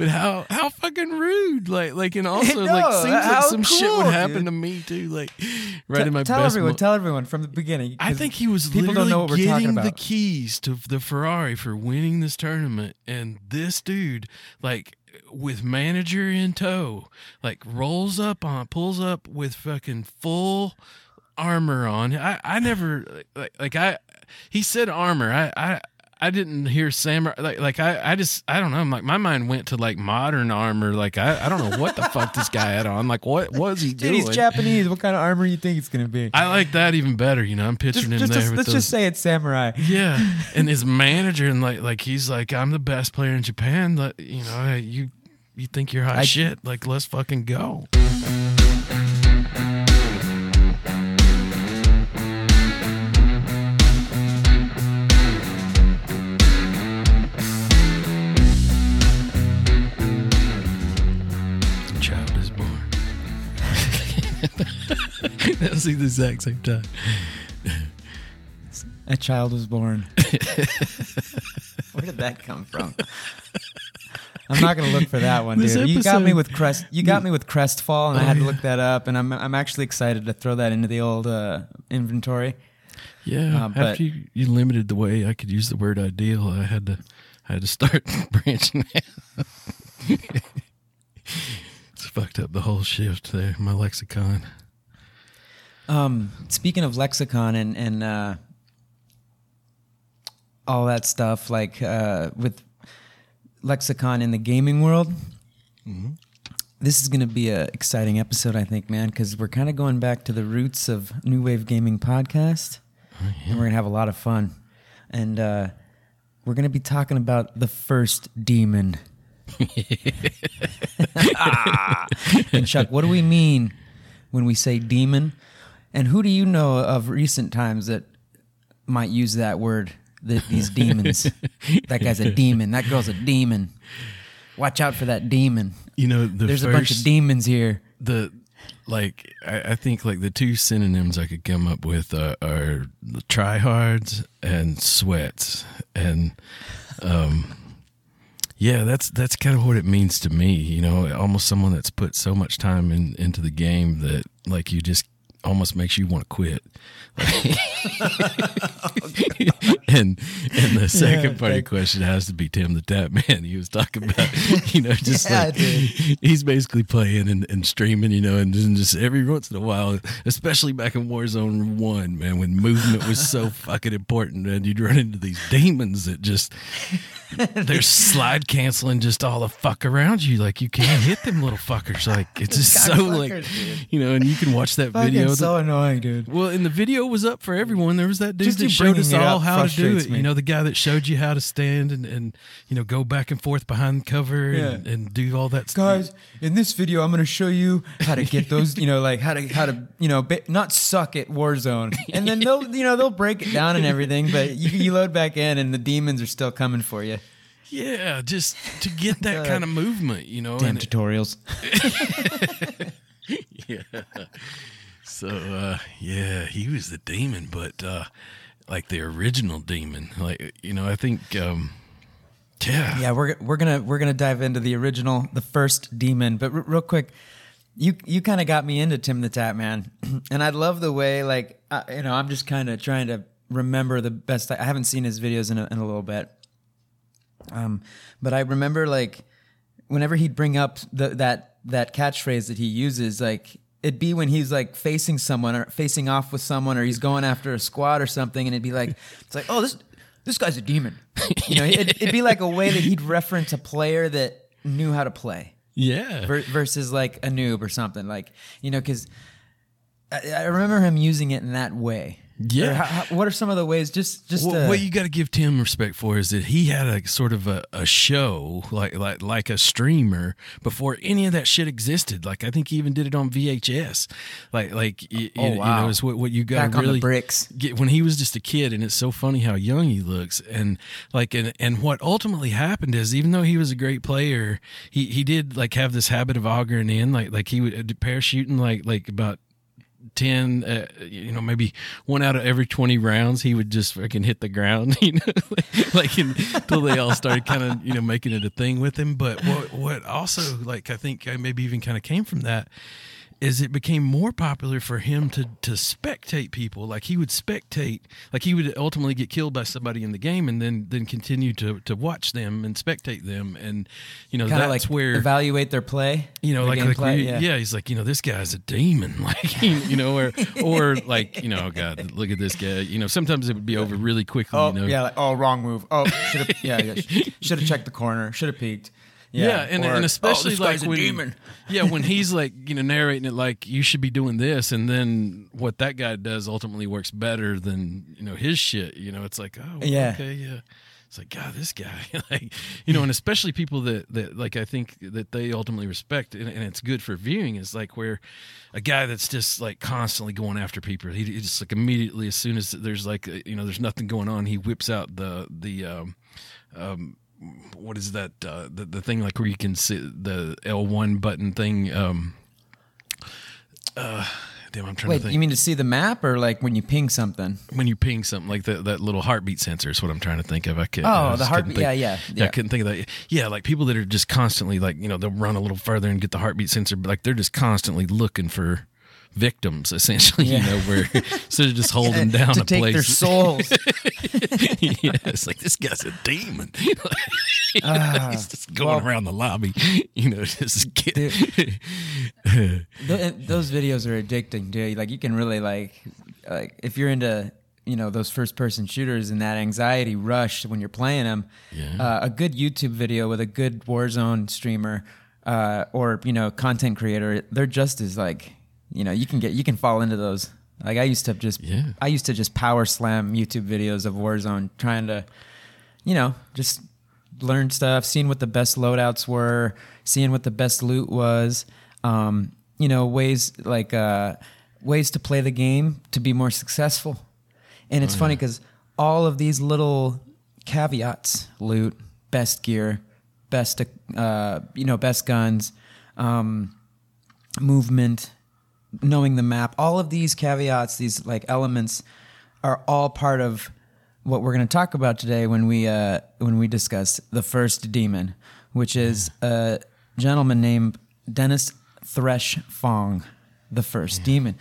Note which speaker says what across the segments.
Speaker 1: But how how fucking rude! Like like and also
Speaker 2: No,
Speaker 1: like seems like some shit would happen
Speaker 2: dude.
Speaker 1: to me too. Like right
Speaker 2: T-
Speaker 1: in my
Speaker 2: tell everyone,
Speaker 1: mo-
Speaker 2: tell everyone from the beginning.
Speaker 1: I think he was
Speaker 2: people
Speaker 1: literally
Speaker 2: don't know what we're talking
Speaker 1: getting the keys to the Ferrari for winning this tournament, and this dude, like with manager in tow, like rolls up on, pulls up with fucking full armor on. I, I never like, like I, he said armor. I, I. I didn't hear samurai like like I, I just I don't know. I'm like my mind went to like modern armor. Like I, I don't know what the fuck this guy had on. Like what was he
Speaker 2: Dude,
Speaker 1: doing?
Speaker 2: he's Japanese. What kind of armor you think it's gonna be?
Speaker 1: I like that even better. You know, I'm
Speaker 2: just,
Speaker 1: picturing him
Speaker 2: just,
Speaker 1: there.
Speaker 2: just-
Speaker 1: with
Speaker 2: let's
Speaker 1: those,
Speaker 2: just say it's samurai.
Speaker 1: yeah, and his manager and like like he's like I'm the best player in Japan. Like, you know, you you think you're hot
Speaker 2: I-
Speaker 1: shit? Like let's fucking go. that was the exact same time.
Speaker 2: A child was born. Where did that come from? I'm not gonna look for that one,
Speaker 1: This
Speaker 2: dude. You got me with crest. You got me with crestfall, and I
Speaker 1: Oh,
Speaker 2: had to
Speaker 1: yeah.
Speaker 2: look that up. And I'm I'm actually excited to throw that into the old uh, inventory.
Speaker 1: Yeah,
Speaker 2: Uh, but-
Speaker 1: after you, you limited the way I could use the word ideal, I had to I had to start branching out. Fucked up the whole shift there, my lexicon.
Speaker 2: Um, speaking of lexicon and and uh, all that stuff, like uh, with lexicon in the gaming world, this is going to be a exciting episode, I think, man, because we're kind of going back to the roots of New Wave Gaming podcast, and we're gonna have a lot of fun, and uh, we're gonna be talking about the first demon. And Chuck, what do we mean when we say demon? And who do you know of recent times that might use that word? The, these demons. that guy's a demon. That girl's a demon. Watch out for that demon.
Speaker 1: You know, the
Speaker 2: There's
Speaker 1: first,
Speaker 2: a bunch of demons here.
Speaker 1: the like I, I think like the two synonyms I could come up with are, are the tryhards and sweats, and um, yeah, that's that's kind of what it means to me. You know, almost someone that's put so much time in, into the game that like you just almost makes you want to quit. Oh, and and the second part of the question has to be Tim the Tatman. He was talking about, you know, just
Speaker 2: Yeah,
Speaker 1: like
Speaker 2: dude.
Speaker 1: he's basically playing and, and streaming, you know, and just every once in a while, especially back in Warzone One, man, when movement was so fucking important, and you'd run into these demons that just they're slide canceling just all the fuck around you, like you can't hit them little fuckers. Like it's just so like
Speaker 2: dude.
Speaker 1: you know, and you can watch that
Speaker 2: Fucking
Speaker 1: video.
Speaker 2: so annoying, dude.
Speaker 1: Well, and the video was up for everyone. There was that dude
Speaker 2: Just
Speaker 1: that showed us all how to
Speaker 2: me.
Speaker 1: You know, the guy that showed you how to stand and, and you know go back and forth behind cover and,
Speaker 2: Yeah.
Speaker 1: and do all that stuff.
Speaker 2: Guys, in this video, I'm going to show you how to get those, you know, like how to, how to, you know, ba- not suck at Warzone. And then they'll, you know, they'll break it down and everything, but you, you load back in and the demons are still coming for you.
Speaker 1: Yeah, just to get that kind of movement, you know.
Speaker 2: Damn
Speaker 1: and-
Speaker 2: tutorials.
Speaker 1: yeah. So uh, yeah, he was the demon, but uh, like the original demon. Like you know, I think. Um, yeah.
Speaker 2: Yeah, we're we're gonna we're gonna dive into the original, the first demon. But r- real quick, you you kind of got me into Tim the Tatman, and I love the way like you know I'm just kind of trying to remember the best. I haven't seen his videos in a, in a little bit, um, but I remember like whenever he'd bring up the, that that catchphrase that he uses, like it'd be when he's like facing someone or facing off with someone, or he's going after a squad or something, and it'd be like it's like oh this this guy's a demon. You know, it'd, it'd be like a way that he'd reference a player that knew how to play
Speaker 1: Yeah.
Speaker 2: ver- versus like a noob or something like you know because I, I remember him using it in that way.
Speaker 1: Yeah.
Speaker 2: How, what are some of the ways? Just just
Speaker 1: Well,
Speaker 2: uh,
Speaker 1: what you got to give Tim respect for is that he had a sort of a, a show like like like a streamer before any of that shit existed. Like I think he even did it on VHS. Like like y-
Speaker 2: Oh,
Speaker 1: you, you know is what what you got
Speaker 2: Back
Speaker 1: to
Speaker 2: on the
Speaker 1: really
Speaker 2: bricks.
Speaker 1: get when he was just a kid. And it's so funny how young he looks. And like and and what ultimately happened is even though he was a great player, he he did like have this habit of augering in like like he would uh, parachuting like like about 10 uh, you know maybe one out of every 20 rounds he would just fucking hit the ground you know like until they all started kind of you know making it a thing with him. But what what also like i think I maybe even kind of came from that is it became more popular for him to to spectate people like he would spectate like he would ultimately get killed by somebody in the game and then then continue to to watch them and spectate them and you know
Speaker 2: Kind of
Speaker 1: that's
Speaker 2: like
Speaker 1: where
Speaker 2: evaluate their play.
Speaker 1: you know, like, like
Speaker 2: gameplay,
Speaker 1: we- yeah. he's like, you know, this guy's a demon, like, you know, or or like, you know, oh God, look at this guy. You know, sometimes it would be over really quickly.
Speaker 2: Oh
Speaker 1: you know,
Speaker 2: yeah, like, oh wrong move. Oh, should have yeah, yeah should have checked the corner. Should have peeked.
Speaker 1: Yeah, and,
Speaker 2: or,
Speaker 1: and especially
Speaker 2: oh,
Speaker 1: like when, yeah, when he's like you know narrating it like you should be doing this, and then what that guy does ultimately works better than you know his shit. You know, it's like oh
Speaker 2: Yeah.
Speaker 1: okay yeah. It's like God, this guy, like you know, and especially people that that like I think that they ultimately respect, and, and it's good for viewing. Is like where a guy that's just like constantly going after people. He, he just like immediately as soon as there's like uh, you know there's nothing going on, he whips out the the um, um, what is that uh, the the thing like where you can see the L one button thing. Um, uh, damn, I'm trying
Speaker 2: Wait,
Speaker 1: to think.
Speaker 2: you mean to see the map or like when you ping something?
Speaker 1: when you ping something like that, that little heartbeat sensor is what I'm trying to think of. I could.
Speaker 2: Oh,
Speaker 1: I
Speaker 2: the heartbeat-
Speaker 1: think-
Speaker 2: yeah, yeah,
Speaker 1: yeah. I couldn't think of that. Yeah, like people that are just constantly like you know they'll run a little further and get the heartbeat sensor, but like they're just constantly looking for victims essentially.
Speaker 2: Yeah.
Speaker 1: You know where instead of just holding down
Speaker 2: to
Speaker 1: a
Speaker 2: take
Speaker 1: place.
Speaker 2: their souls.
Speaker 1: yeah, it's like this guy's a demon. He's just going
Speaker 2: Ah, well-
Speaker 1: around the lobby, you know, just get.
Speaker 2: Th- those videos are addicting, dude. Like you can really like, like if you're into you know those first person shooters and that anxiety rush when you're playing them.
Speaker 1: Yeah.
Speaker 2: Uh, a good YouTube video with a good Warzone streamer uh, or you know content creator, they're just as like you know you can get you can fall into those. Like I used to just
Speaker 1: Yeah.
Speaker 2: I used to just power slam YouTube videos of Warzone, trying to you know just learn stuff, seeing what the best loadouts were, seeing what the best loot was, um, you know, ways like uh, ways to play the game to be more successful. And it's funny because all of these little caveats, loot, best gear, best uh, you know, best guns, um, movement, knowing the map, all of these caveats, these like elements are all part of what we're going to talk about today when we uh, when we discuss the first demon, which is a gentleman named Dennis Thresh Fong, the first demon.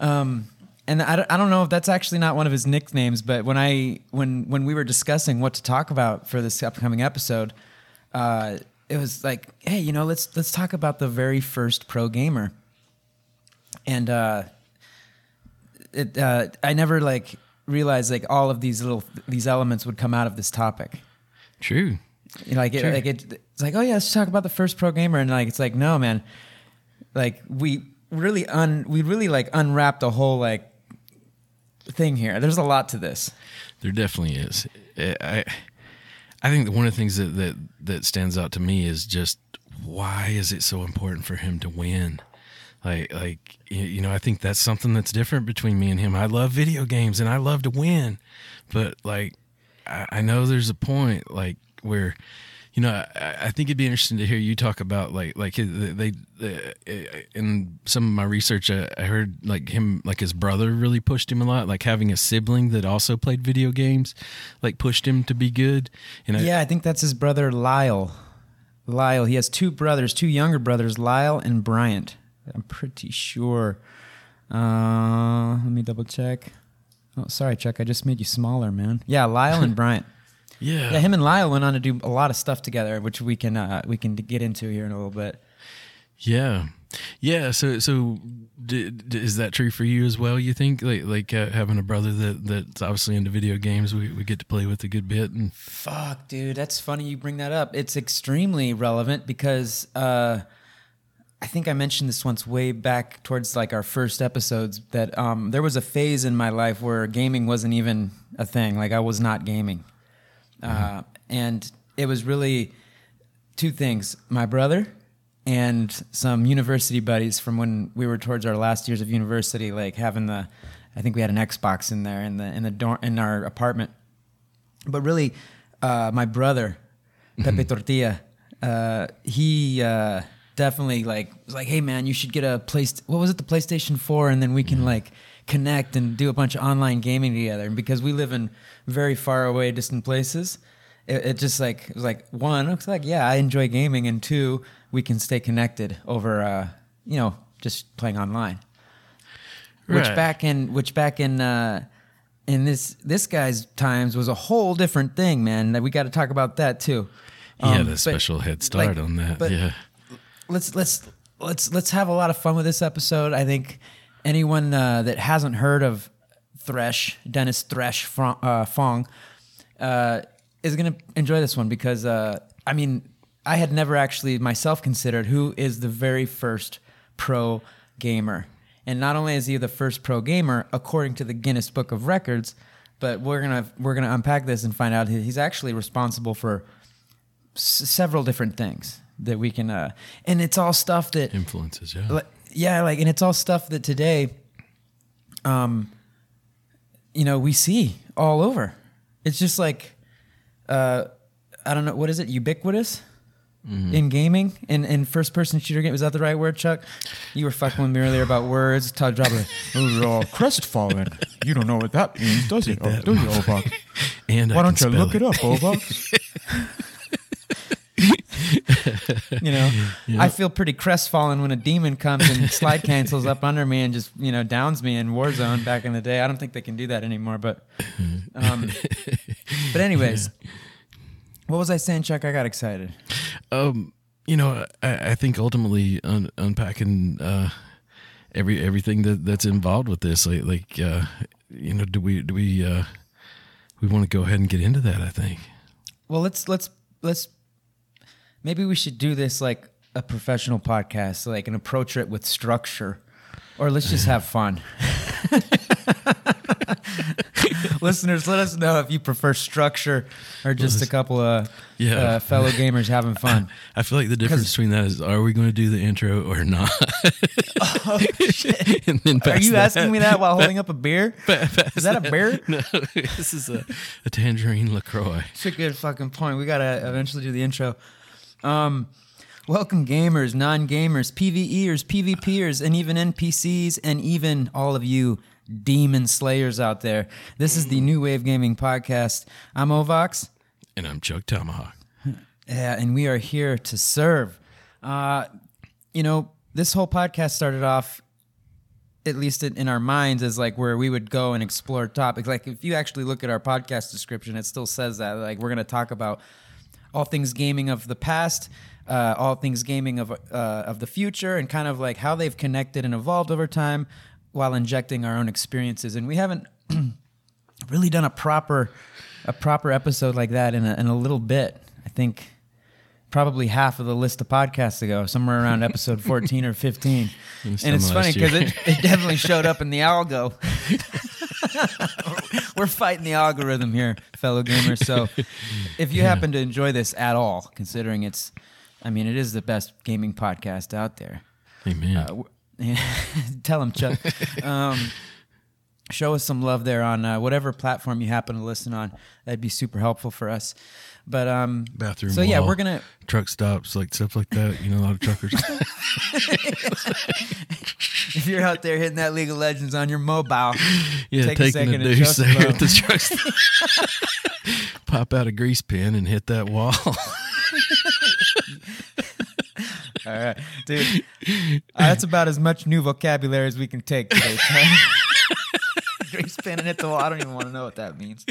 Speaker 2: Um, and I, don't- I don't know if that's actually not one of his nicknames, but when I when when we were discussing what to talk about for this upcoming episode, uh, it was like, hey, you know, let's let's talk about the very first pro gamer. And uh, it uh, I never like realized like all of these little these elements would come out of this topic.
Speaker 1: True.
Speaker 2: You know, like it, like it, it's like oh yeah, let's talk about the first pro gamer, and like it's like no man, like we really un we really like unwrapped the whole like thing here. There's a lot to this.
Speaker 1: There definitely is. I, I- I think one of the things that, that that stands out to me is just why is it so important for him to win? Like, like you know, I think that's something that's different between me and him. I love video games and I love to win, but like, I, I know there's a point like where, you know, I, I think it'd be interesting to hear you talk about like like they, they uh, in some of my research I, I heard like him like his brother really pushed him a lot like having a sibling that also played video games like pushed him to be good and I,
Speaker 2: Yeah, I think that's his brother Lyle. Lyle. He has two brothers, two younger brothers, Lyle and Bryant. I'm pretty sure. Uh, let me double check. Oh, sorry, Chuck. I just made you smaller, man. Yeah, Lyle and Bryant.
Speaker 1: yeah
Speaker 2: Yeah, him and Lyle went on to do a lot of stuff together, which we can uh, we can get into here in a little bit.
Speaker 1: Yeah, yeah. So, so d- d- is that true for you as well? You think like like uh, having a brother that that's obviously into video games, we, we get to play with a good bit, and
Speaker 2: Fuck, dude, that's funny you bring that up. It's extremely relevant because uh, I think I mentioned this once way back towards like our first episodes that um, there was a phase in my life where gaming wasn't even a thing. Like I was not gaming, uh, and it was really two things: my brother and some university buddies from when we were towards our last years of university, like having the. I think we had an Xbox in there in the in the dorm in our apartment but really, uh, my brother Pepe Tortilla, uh, he uh, definitely like was like, hey man, you should get a place. What was it, the PlayStation Four, and then we can like connect and do a bunch of online gaming together. And because we live in very far away, distant places, it, it just like it was like one, it's like yeah, I enjoy gaming, and two, we can stay connected over, uh, you know, just playing online. Which back in which back in uh, in this this guy's times was a whole different thing, man. That we got to talk about that too.
Speaker 1: He had
Speaker 2: Um,
Speaker 1: a
Speaker 2: but-
Speaker 1: special head start
Speaker 2: like,
Speaker 1: on that.
Speaker 2: but-
Speaker 1: yeah.
Speaker 2: Let's let's let's let's have a lot of fun with this episode. I think anyone uh, that hasn't heard of Thresh, Dennis Thresh Fong, uh, Fong, uh, is going to enjoy this one because uh, I mean I had never actually myself considered who is the very first pro gamer, and not only is he the first pro gamer according to the Guinness Book of Records, but we're gonna we're gonna unpack this and find out he's actually responsible for s- several different things that we can uh and it's all stuff that
Speaker 1: Influences, yeah.
Speaker 2: like, yeah like and it's all stuff that today um you know we see all over it's just like uh i don't know what is it ubiquitous in gaming in in first person shooter game is that the right word chuck you were fucking with me earlier about words Todd dropped it.
Speaker 3: Oh, uh, crestfallen. You don't know what that means, does it? Oh, do you, Ovox?
Speaker 1: and
Speaker 3: Why
Speaker 1: can
Speaker 3: don't you
Speaker 1: spell
Speaker 3: look it up, Ovox?
Speaker 2: you know i feel pretty crestfallen when a demon comes and slide cancels up under me and just you know downs me in warzone back in the day i don't think they can do that anymore but um but anyways what was i saying chuck i got excited
Speaker 1: Um, you know, I, I think ultimately un, unpacking uh, every everything that that's involved with this, like, like uh, you know, do we do we uh, we want to go ahead and get into that? I think.
Speaker 2: well let's let's let's maybe we should do this like a professional podcast like and approach it with structure or let's just have fun listeners let us know if you prefer structure or just a couple of
Speaker 1: Yeah.
Speaker 2: uh, fellow gamers having fun
Speaker 1: I feel like the difference between that is: are we going to do the intro or not?
Speaker 2: oh shit are you
Speaker 1: that-
Speaker 2: asking me that while holding up a beer is that a beer?
Speaker 1: No, this is a, a tangerine Lacroix.
Speaker 2: It's a good fucking point. We gotta eventually do the intro. Um, welcome, gamers, non-gamers, PVEers, PvPers, and even NPCs, and even all of you demon slayers out there. This is the New Wave Gaming Podcast. I'm Ovox.
Speaker 1: And I'm Chuck Tomahawk.
Speaker 2: Yeah, and we are here to serve. Uh, you know, this whole podcast started off, at least in, in our minds, as like where we would go and explore topics. Like if you actually look at our podcast description, it still says that. Like we're going to talk about all things gaming of the past, uh, all things gaming of uh, of the future, and kind of like how they've connected and evolved over time, while injecting our own experiences. And we haven't really done a proper a proper episode like that in a, in a little bit. I think probably half of the list of podcasts ago, somewhere around episode 14 or 15. and it's funny because it, it definitely showed up in the algo. We're fighting the algorithm here, fellow gamers. So if you happen to enjoy this at all, considering it's, I mean, it is the best gaming podcast out there.
Speaker 1: Amen.
Speaker 2: Uh, tell him, Chuck. Um, show us some love there on uh, whatever platform you happen to listen on. That'd be super helpful for us. But um,
Speaker 1: Bathroom.
Speaker 2: So yeah,
Speaker 1: wall,
Speaker 2: we're gonna.
Speaker 1: truck stops, like stuff like that. You know, a lot of truckers.
Speaker 2: If you're out there hitting that League of Legends on your mobile,
Speaker 1: Yeah,
Speaker 2: Take a second
Speaker 1: a deuce there at the truck stop. Pop out a grease pen and hit that wall.
Speaker 2: all right, dude. Uh, that's about as much new vocabulary as we can take today. Grease pen and hit the wall. I don't even want to know what that means.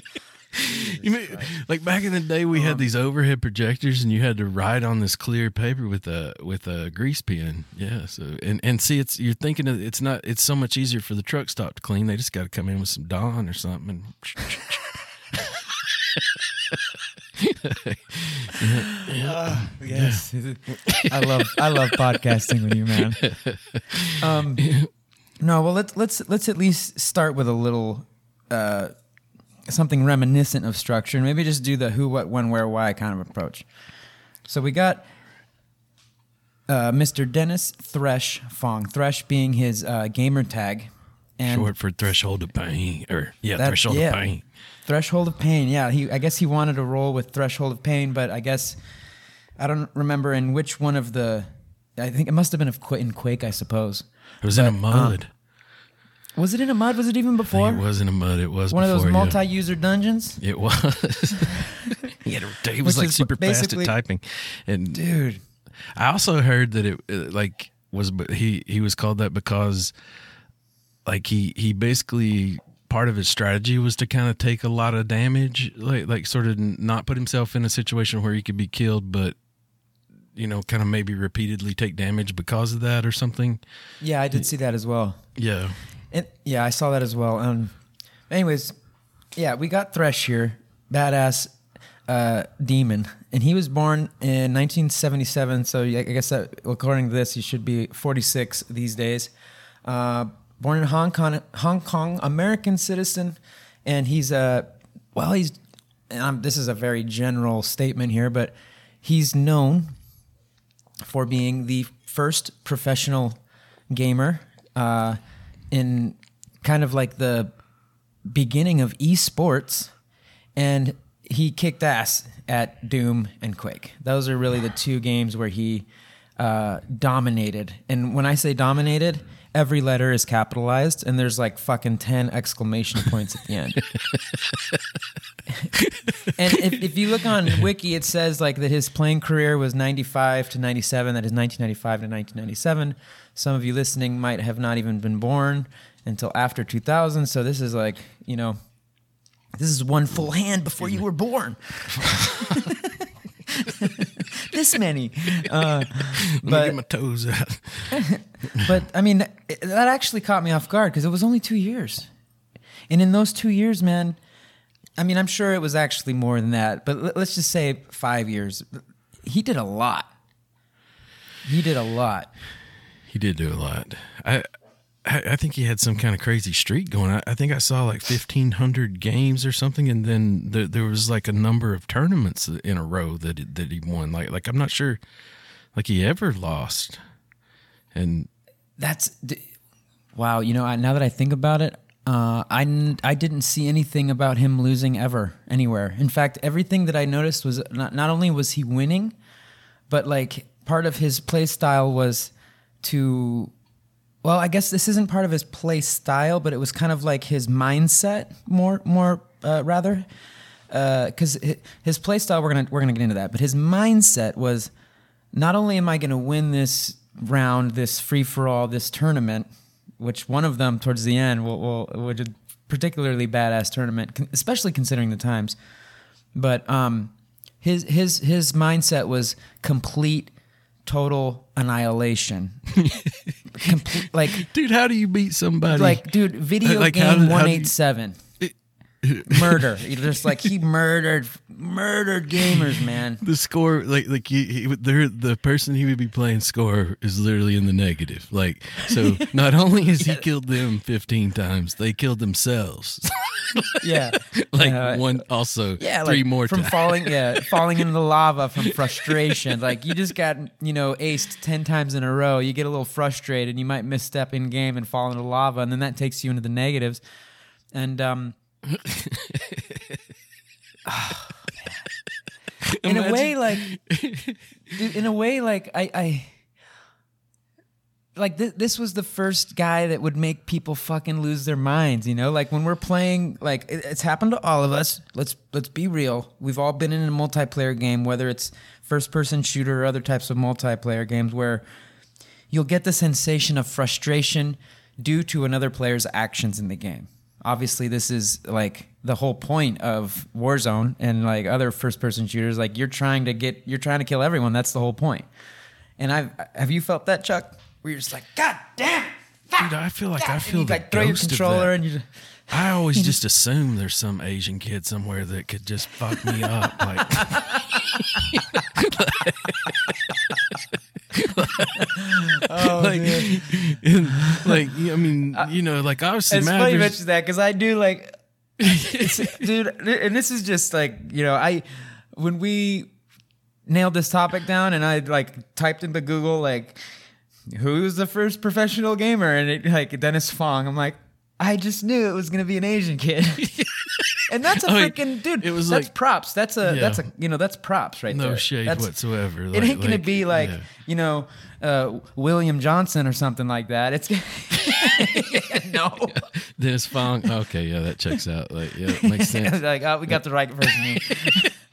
Speaker 1: You mean, like back in the day, we
Speaker 2: Um,
Speaker 1: had these overhead projectors, and you had to write on this clear paper with a with a grease pen. Yeah. So and and see, it's you're thinking of, it's not. It's so much easier for the truck stop to clean. They just got to come in with some Dawn or something. And
Speaker 2: Yes, I love I love podcasting with you, man. Um, no, well let's let's let's at least start with a little uh, something reminiscent of structure, and maybe just do the who, what, when, where, why kind of approach. So we got uh, Mr. Dennis Thresh Fong, Thresh being his uh, gamer tag, and
Speaker 1: short for threshold of pain, or yeah,
Speaker 2: That-
Speaker 1: threshold
Speaker 2: yeah.
Speaker 1: of pain.
Speaker 2: Threshold of Pain. Yeah, he. I guess he wanted to roll with Threshold of Pain, but I guess I don't remember in which one of the I think it must have been of Qu- in Quake, I suppose.
Speaker 1: It was in a
Speaker 2: But,
Speaker 1: mud.
Speaker 2: Was it in a mud? Was it even before?
Speaker 1: it was in a mud. It was
Speaker 2: One of those multi-user dungeons,
Speaker 1: It was. he, had a, he was
Speaker 2: Which
Speaker 1: like super fast at typing, and
Speaker 2: dude.
Speaker 1: I also heard that it uh, like was he he was called that because like he he basically part of his strategy was to kind of take a lot of damage, like like sort of not put himself in a situation where he could be killed, but you know, kind of maybe repeatedly take damage because of that or something.
Speaker 2: Yeah, I did see that as well.
Speaker 1: Yeah.
Speaker 2: And yeah, I saw that as well. Um, anyways, yeah, we got Thresh here, badass uh, demon, and he was born in 1977. So I guess that, according to this, he should be 46 these days. Uh, born in Hong Kong, Hong Kong, American citizen, and he's a well, he's. This is a very general statement here, but he's known for being the first professional gamer uh, in kind of like the beginning of esports, and he kicked ass at Doom and Quake. Those are really the two games where he uh, dominated. And when I say dominated, every letter is capitalized, and there's like fucking ten exclamation points at the end. and if, if you look on wiki it says like that his playing career was 95 to 97 that is 1995 to 1997 some of you listening might have not even been born until after 2000 so this is like you know this is one full hand before you were born this many uh,
Speaker 1: Let me
Speaker 2: but
Speaker 1: get my toes out.
Speaker 2: but I mean, it- that actually caught me off guard because it was only two years. And in those two years, man, I mean, I'm sure it was actually more than that, but let- let's just say five years. He did a lot. He did a lot.
Speaker 1: He did do a lot. I I think he had some kind of crazy streak going. I, I think I saw like fifteen hundred games or something, and then there, there was like a number of tournaments in a row that that he won. Like like I'm not sure, like he ever lost. And
Speaker 2: That's wow. You know, now that I think about it, uh, I I didn't see anything about him losing ever anywhere. In fact, everything that I noticed was not not only was he winning, but like part of his play style was to. Well, I guess this isn't part of his play style, but it was kind of like his mindset, more more uh, rather, because his play style. We're gonna we're gonna get into that, but his mindset was not only am I to win this round, this free for all, this tournament, which one of them towards the end will, will which is particularly badass tournament, especially considering the times. But um, his his his mindset was complete, total annihilation. complete, like
Speaker 1: dude, how do you beat somebody?
Speaker 2: like dude, video
Speaker 1: Like,
Speaker 2: game one eight seven. Murder, just like he murdered, murdered gamers, man.
Speaker 1: the score, like like he, he the person he would be playing score is literally in the negative. Like so, not only has he killed them fifteen times, they killed themselves.
Speaker 2: Yeah,
Speaker 1: like
Speaker 2: Uh,
Speaker 1: one also
Speaker 2: yeah,
Speaker 1: three
Speaker 2: like
Speaker 1: more
Speaker 2: from
Speaker 1: times.
Speaker 2: falling, yeah, falling into the lava from frustration. Like you just got, you know, aced ten times in a row. You get a little frustrated. You might misstep in game and fall into lava, and then that takes you into the negatives. And um, oh, in a way, like, dude, in a way, like I, I like th- this was the first guy that would make people fucking lose their minds you know? Like when we're playing like it- it's happened to all of us. Let's let's be real. We've all been in a multiplayer game whether it's first person shooter or other types of multiplayer games where you'll get the sensation of frustration due to another player's actions in the game obviously this is like the whole point of warzone and like other first person shooters. Like you're trying to get you're trying to kill everyone. That's the whole point. and i've have you felt that chuck? Where you're just like god damn it, fuck,
Speaker 1: Dude, I feel like I feel
Speaker 2: and you like throw your controller and you
Speaker 1: I always just assume there's some Asian kid somewhere that could just fuck me up. Like,
Speaker 2: oh
Speaker 1: like, and, like, I mean, uh, you know, like obviously,
Speaker 2: it's
Speaker 1: Matt,
Speaker 2: funny you
Speaker 1: there's-
Speaker 2: mention that because I do like, dude, and this is just like you know, I when we nailed this topic down and I like typed into Google like, who's the first professional gamer and it like Dennis Fong. I'm like, I just knew it was gonna be an Asian kid, and that's a freaking dude.
Speaker 1: it was
Speaker 2: that's
Speaker 1: like-
Speaker 2: props. That's a
Speaker 1: Yeah.
Speaker 2: that's a you know that's props right
Speaker 1: No
Speaker 2: there.
Speaker 1: shade
Speaker 2: That's-
Speaker 1: whatsoever.
Speaker 2: it ain't gonna
Speaker 1: like,
Speaker 2: be like
Speaker 1: yeah.
Speaker 2: you know uh, William Johnson or something like that. It's no.
Speaker 1: Dennis Fong. Okay, yeah, that checks out. Like, yeah, it makes sense.
Speaker 2: like oh, we got the right person.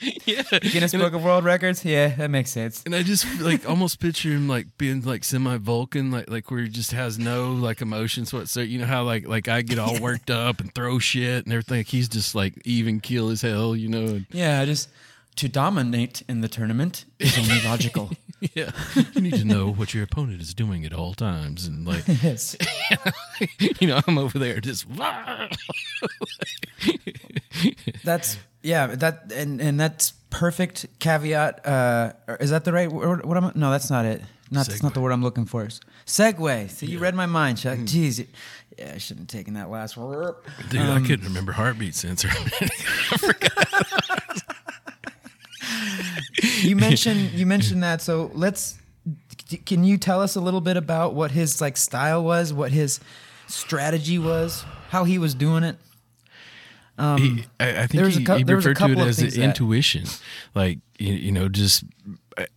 Speaker 1: yeah.
Speaker 2: Guinness
Speaker 1: And
Speaker 2: Book of World Records. Yeah, that makes sense.
Speaker 1: And I just like almost picture him like being like semi Vulcan, like like where he just has no like emotions whatsoever. You know how like like I get all worked up and throw shit and everything. Like, He's just like even keel as hell, you know. And,
Speaker 2: Yeah, just to dominate in the tournament is only logical.
Speaker 1: yeah, you need to know what your opponent is doing at all times, and like
Speaker 2: yes.
Speaker 1: you know, I'm over there just.
Speaker 2: That's yeah, that and and that's perfect caveat. Uh, is that the right word? What am? No, that's not it. Not that's not the word I'm looking for. Segue. So you read my mind, Chuck.
Speaker 1: Mm.
Speaker 2: Jeez, yeah, I shouldn't have taken that last word.
Speaker 1: Dude,
Speaker 2: Um,
Speaker 1: I couldn't remember heartbeat sensor.
Speaker 2: You mentioned you mentioned that. So let's. Can you tell us a little bit about what his like style was, what his strategy was, how he was doing it?
Speaker 1: Um, he, I, I think
Speaker 2: there was a
Speaker 1: he,
Speaker 2: cou-
Speaker 1: he
Speaker 2: there was a
Speaker 1: referred to it as
Speaker 2: things that-
Speaker 1: intuition, like you, you know, just.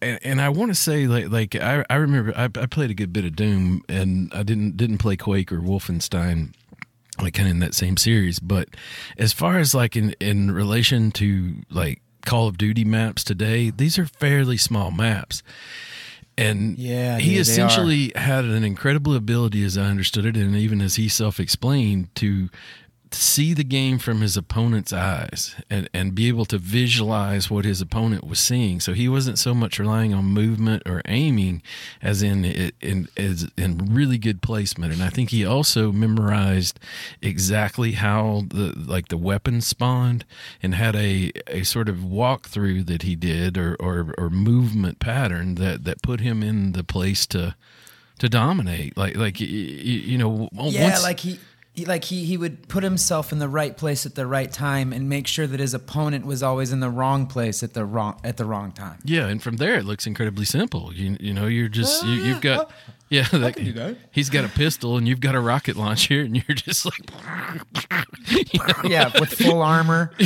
Speaker 1: And, and I want to say, like, like I, I remember I, I played a good bit of Doom, and I didn't didn't play Quake or Wolfenstein, like kind of in that same series. But as far as like in in relation to like Call of Duty maps today, these are fairly small maps. And
Speaker 2: Yeah,
Speaker 1: he
Speaker 2: they
Speaker 1: essentially had an incredible ability, as I understood it, and even as he self explained, to see the game from his opponent's eyes and, and be able to visualize what his opponent was seeing. So he wasn't so much relying on movement or aiming as in in as in really good placement. And I think he also memorized exactly how the like the weapons spawned and had a, a sort of walkthrough that he did or, or or movement pattern that that put him in the place to to dominate. Like like y- y- you know
Speaker 2: Yeah,
Speaker 1: once-
Speaker 2: like he, he like he he would put himself in the right place at the right time and make sure that his opponent was always in the wrong place at the wrong at the wrong time.
Speaker 1: Yeah, and from there it looks incredibly simple. You you know, you're just you, you've ah, got yeah, that, he's got a pistol and you've got a rocket launcher and you're just like
Speaker 2: Yeah, with full armor.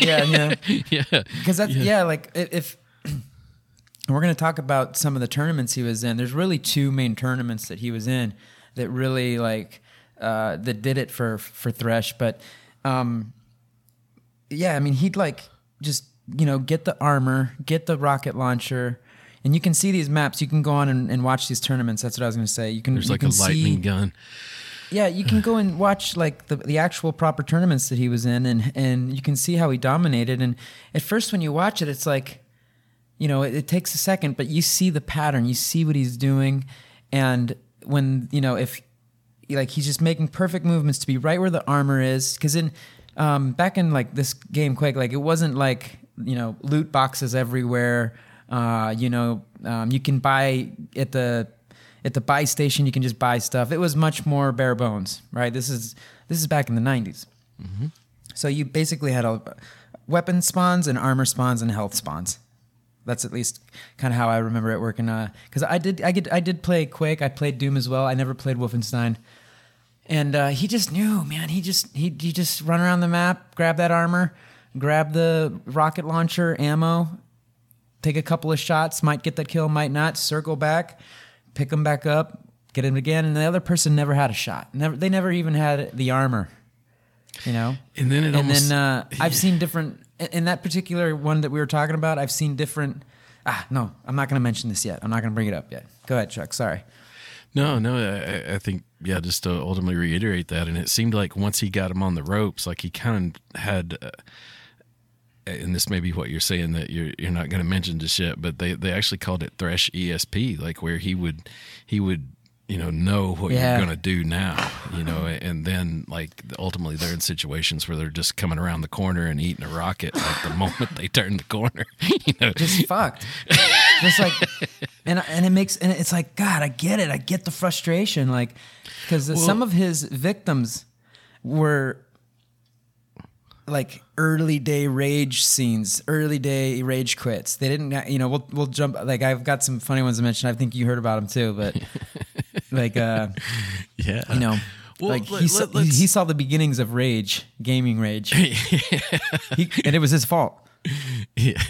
Speaker 2: Yeah, yeah.
Speaker 1: yeah.
Speaker 2: Because that's yeah. like i- if we're going to talk about some of the tournaments he was in, there's really two main tournaments that he was in that really like uh, that did it for for Thresh. But um, yeah, I mean he'd like just you know get the armor, get the rocket launcher. And you can see these maps. You can go on and, and watch these tournaments. That's what I was going to say. You can.
Speaker 1: There's
Speaker 2: you
Speaker 1: like a lightning
Speaker 2: see,
Speaker 1: gun.
Speaker 2: yeah, you can go and watch like the, the actual proper tournaments that he was in, and and you can see how he dominated. And at first, when you watch it, it's like, you know, it, it takes a second, but you see the pattern, you see what he's doing, and when you know if like he's just making perfect movements to be right where the armor is, because in um, back in like this game Quake, like it wasn't like you know loot boxes everywhere. Uh, you know, um, you can buy at the at the buy station. You can just buy stuff. It was much more bare bones, right? This is this is back in the 90s. So you basically had a weapon spawns and armor spawns and health spawns. That's at least kind of how I remember it working. Because I did, I did, I did play Quake. I played Doom as well. I never played Wolfenstein. And uh, he just knew, man. He just he he just run around the map, grab that armor, grab the rocket launcher, ammo, take a couple of shots, might get that kill, might not. Circle back, pick him back up, get him again, and the other person never had a shot. Never, they never even had the armor. You know,
Speaker 1: And then it
Speaker 2: and
Speaker 1: almost
Speaker 2: then uh, I've seen different in- in that particular one that we were talking about. I've seen different. Ah, no, I'm not going to mention this yet. I'm not going to bring it up yet. Go ahead, Chuck. Sorry.
Speaker 1: No, no, I, I think yeah, just to ultimately reiterate that, and it seemed like once he got him on the ropes, like he kind of had, uh, and this may be what you're saying that you're you're not going to mention just yet, but they they actually called it Thresh ESP, like where he would he would you know know what
Speaker 2: Yeah.
Speaker 1: you're going to do now, you know, and then like ultimately they're in situations where they're just coming around the corner and eating a rocket like the moment they turn the corner, you know.
Speaker 2: just fucked. just like, and and it makes and it's like God, I get it. I get the frustration, like because some of his victims were like early day rage scenes, early day rage quits. They didn't, you know. We'll we'll jump. Like I've got some funny ones to mention. I think you heard about them too, but like uh,
Speaker 1: Yeah.
Speaker 2: you know.
Speaker 1: Well,
Speaker 2: like
Speaker 1: let-
Speaker 2: he, saw,
Speaker 1: let-
Speaker 2: he, saw the beginnings of rage, gaming rage, he, and it was his fault.
Speaker 1: Yeah.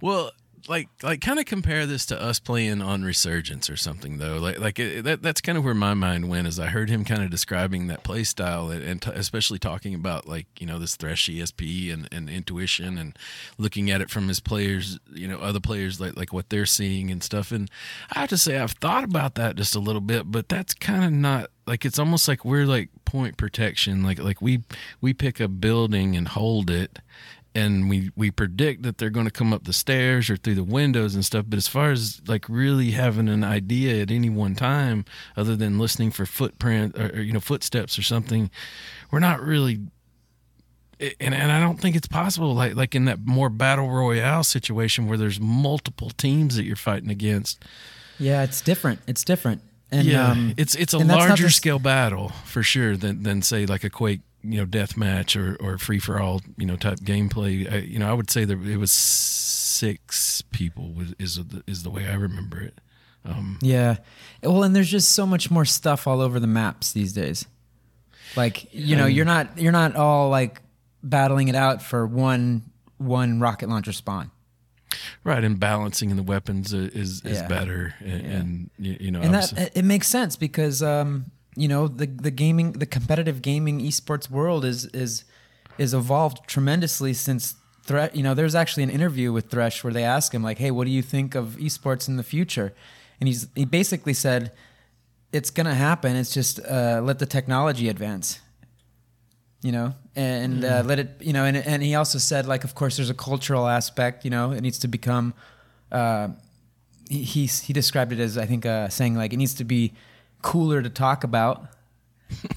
Speaker 1: Well, like like kind of compare this to us playing on Resurgence or something though. Like like it, that that's kind of where my mind went as I heard him kind of describing that play style and, and t- especially talking about like you know this Thresh ESP and, and intuition and looking at it from his players, you know, other players like like what they're seeing and stuff. And I have to say I've thought about that just a little bit, but that's kind of not like it's almost like we're like point protection. Like like we we pick a building and hold it and we we predict that they're going to come up the stairs or through the windows and stuff but as far as like really having an idea at any one time other than listening for footprint or, or, you know footsteps or something we're not really and and I don't think it's possible like like in that more battle royale situation where there's multiple teams that you're fighting against
Speaker 2: Yeah, it's different. It's different. And
Speaker 1: yeah
Speaker 2: um,
Speaker 1: it's it's a
Speaker 2: and that's not
Speaker 1: larger
Speaker 2: just-
Speaker 1: scale battle for sure than than say like a quake you know death match or or free for all you know type gameplay I, you know i would say that it was six people was, is the- is the way i remember it um
Speaker 2: Yeah. Well, and there's just so much more stuff all over the maps these days. Like, you know, you're not you're not all like battling it out for one one rocket launcher spawn.
Speaker 1: right and balancing in the weapons is is
Speaker 2: Yeah.
Speaker 1: better and, and you, know
Speaker 2: And that it- it makes sense because um, you know, the the gaming the competitive gaming esports world is is is evolved tremendously since Thresh, you know, there's actually an interview with Thresh where they ask him like, "Hey, what do you think of esports in the future?" And he's he basically said, "It's gonna happen. It's just uh, let the technology advance." You know, and uh, let it. You know, and and he also said like, of course, there's a cultural aspect. You know, it needs to become. Uh, he he, he described it as I think uh, saying like it needs to be cooler to talk about.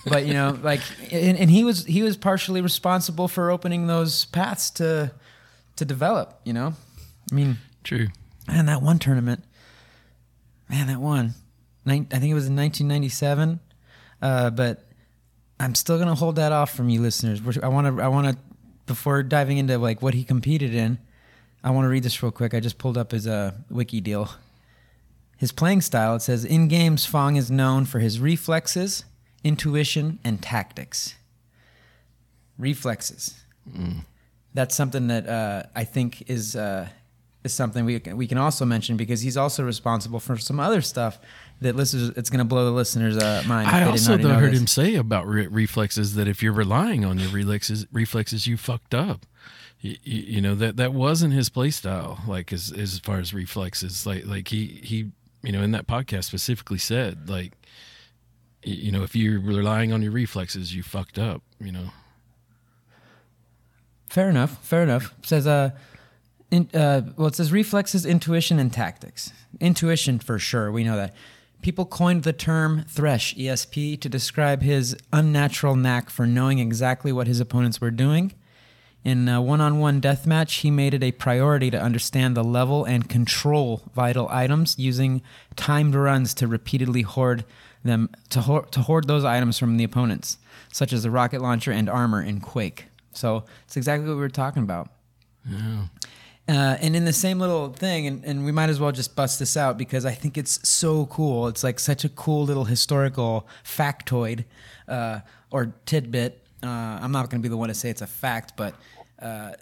Speaker 2: but you know, like, and, and he was he was partially responsible for opening those paths to to develop. You know, I mean,
Speaker 1: true
Speaker 2: man, that one tournament, man, that one, I think it was in 1997. Uh, but I'm still gonna hold that off from you listeners. I want to, I want to, before diving into like what he competed in, I want to read this real quick. I just pulled up his uh, wiki deal. His playing style, it says, in games, Fong is known for his reflexes, intuition, and tactics. Reflexes. That's something that uh, I think is uh, is something we can, we can also mention because he's also responsible for some other stuff that listeners. It's going to blow the listeners' uh, mind.
Speaker 1: i also though heard
Speaker 2: this.
Speaker 1: him say about re- reflexes that if you're relying on your reflexes reflexes you fucked up you, you know that that wasn't his play style like as as far as reflexes like like he he you know in that podcast specifically said like you know if you're relying on your reflexes you fucked up you know
Speaker 2: Fair enough. Fair enough. It says uh, in, uh, well, it says reflexes, intuition, and tactics. Intuition for sure. We know that. People coined the term Thresh ESP to describe his unnatural knack for knowing exactly what his opponents were doing. In a one-on-one deathmatch, he made it a priority to understand the level and control vital items, using timed runs to repeatedly hoard them to, hoard to hoard those items from the opponents, such as the rocket launcher and armor in Quake. So it's exactly what we were talking about.
Speaker 1: yeah
Speaker 2: Uh, and in the same little thing, and, and we might as well just bust this out because I think it's so cool. It's like such a cool little historical factoid uh, or tidbit. Uh, I'm not going to be the one to say it's a fact, but uh,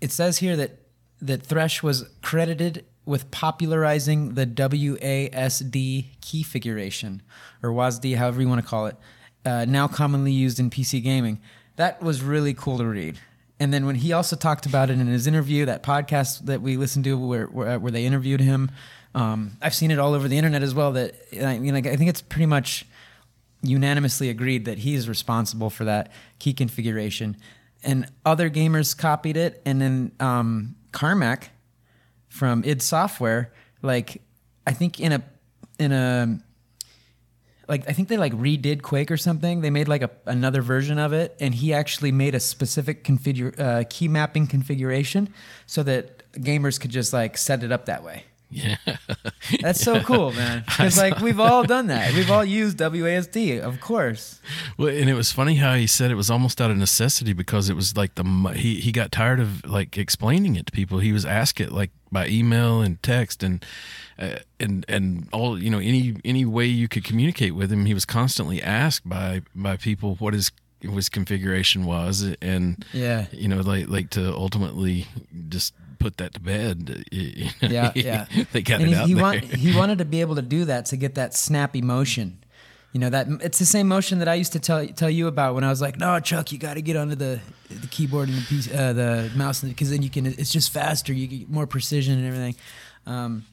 Speaker 2: it says here that that Thresh was credited with popularizing the WASD key configuration, or WASD, however you want to call it, uh, now commonly used in PC gaming. That was really cool to read. And then when he also talked about it in his interview, that podcast that we listened to where where, where they interviewed him, um, I've seen it all over the internet as well. That I mean, like, I think it's pretty much unanimously agreed that he's responsible for that key configuration, and other gamers copied it. And then um, Carmack from id Software, like I think in a in a like I think they like redid Quake or something. They made like a, another version of it, and he actually made a specific configure uh, key mapping configuration so that gamers could just like set it up that way.
Speaker 1: Yeah.
Speaker 2: That's so cool, man. Because like we've all done that. We've all used WASD, of course.
Speaker 1: Well, and it was funny how he said it was almost out of necessity because it was like the he he got tired of like explaining it to people. He was asked it like by email and text and uh, and and all you know any any way you could communicate with him. He was constantly asked by by people what his his configuration was and
Speaker 2: Yeah.
Speaker 1: you know like like to ultimately just put that to bed. you know,
Speaker 2: Yeah, yeah.
Speaker 1: they got
Speaker 2: and
Speaker 1: it
Speaker 2: he,
Speaker 1: out
Speaker 2: he,
Speaker 1: there.
Speaker 2: want, he wanted to be able to do that to get that snappy motion. You know that it's the same motion that I used to tell tell you about when I was like, "No, Chuck, you got to get onto the the keyboard and the piece, uh, the mouse, because then you can. It's just faster. You get more precision and everything." Um,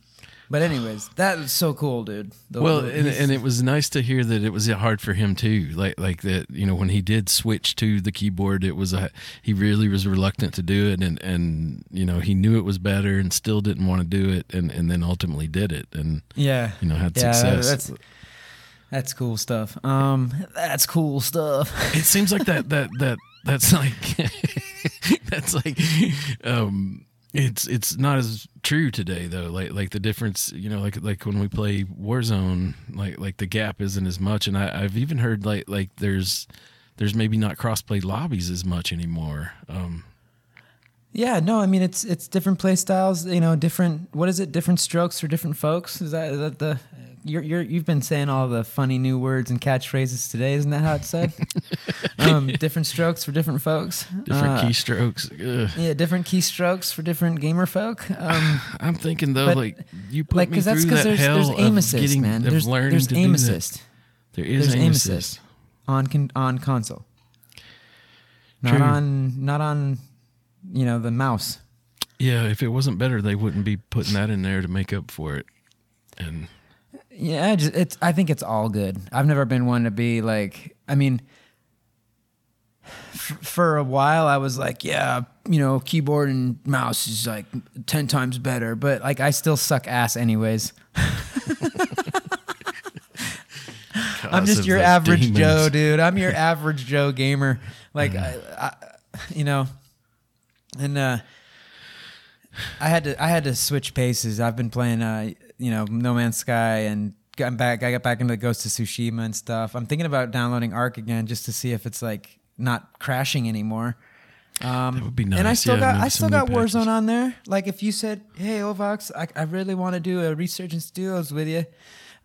Speaker 2: but anyways, that was so cool, dude. The-
Speaker 1: well, and, and it was nice to hear that it was hard for him too. Like like that, you know, when he did switch to the keyboard, it was a he really was reluctant to do it, and and you know he knew it was better and still didn't want to do it, and and then ultimately did it, and
Speaker 2: yeah,
Speaker 1: you know had
Speaker 2: yeah,
Speaker 1: success.
Speaker 2: that's that's cool stuff. Um, that's cool stuff.
Speaker 1: it seems like that that that that's like that's like um it's it's not as true today though like like the difference you know like like when we play warzone like like the gap isn't as much and I, i've even heard like like there's there's maybe not crossplay lobbies as much anymore um
Speaker 2: Yeah, no, I mean it's it's different play styles. You know, different. What is it? Different strokes for different folks. Is that is that the? You're you're you've been saying all the funny new words and catchphrases today. Isn't that how it's said? um, different strokes for different folks.
Speaker 1: different
Speaker 2: Uh,
Speaker 1: keystrokes Ugh.
Speaker 2: Yeah, different keystrokes for different gamer folk. Um,
Speaker 1: i'm thinking though
Speaker 2: but,
Speaker 1: like you put
Speaker 2: like
Speaker 1: me
Speaker 2: that's
Speaker 1: through
Speaker 2: because
Speaker 1: that
Speaker 2: there's
Speaker 1: hell
Speaker 2: there's
Speaker 1: of
Speaker 2: aim assist,
Speaker 1: getting,
Speaker 2: man. There's
Speaker 1: learning
Speaker 2: there's
Speaker 1: to
Speaker 2: aim
Speaker 1: do that.
Speaker 2: assist.
Speaker 1: there is
Speaker 2: There's
Speaker 1: aim,
Speaker 2: aim
Speaker 1: assist.
Speaker 2: assist on con- on console. Not
Speaker 1: True.
Speaker 2: on not on, you know, the mouse.
Speaker 1: yeah if it wasn't better they wouldn't be putting that in there to make up for it and
Speaker 2: Yeah, I just, it's. I think it's all good. I've never been one to be like. I mean, f- for a while I was like, yeah, you know, keyboard and mouse is like ten times better, but like I still suck ass anyways. I'm just your average
Speaker 1: demons.
Speaker 2: Joe, dude. I'm your average Joe gamer. Like, I, I, you know, and uh, I had to I had to switch paces. I've been playing, uh, you know, No Man's Sky and got back. I got back into the Ghost of Tsushima and stuff. I'm thinking about downloading Ark again just to see if it's like not crashing anymore. Um,
Speaker 1: That would be nice.
Speaker 2: And I still
Speaker 1: yeah,
Speaker 2: got I still got Warzone
Speaker 1: patches.
Speaker 2: on there. Like if you said, "Hey Ovox, I, I really want to do a Resurgence Duos with you,"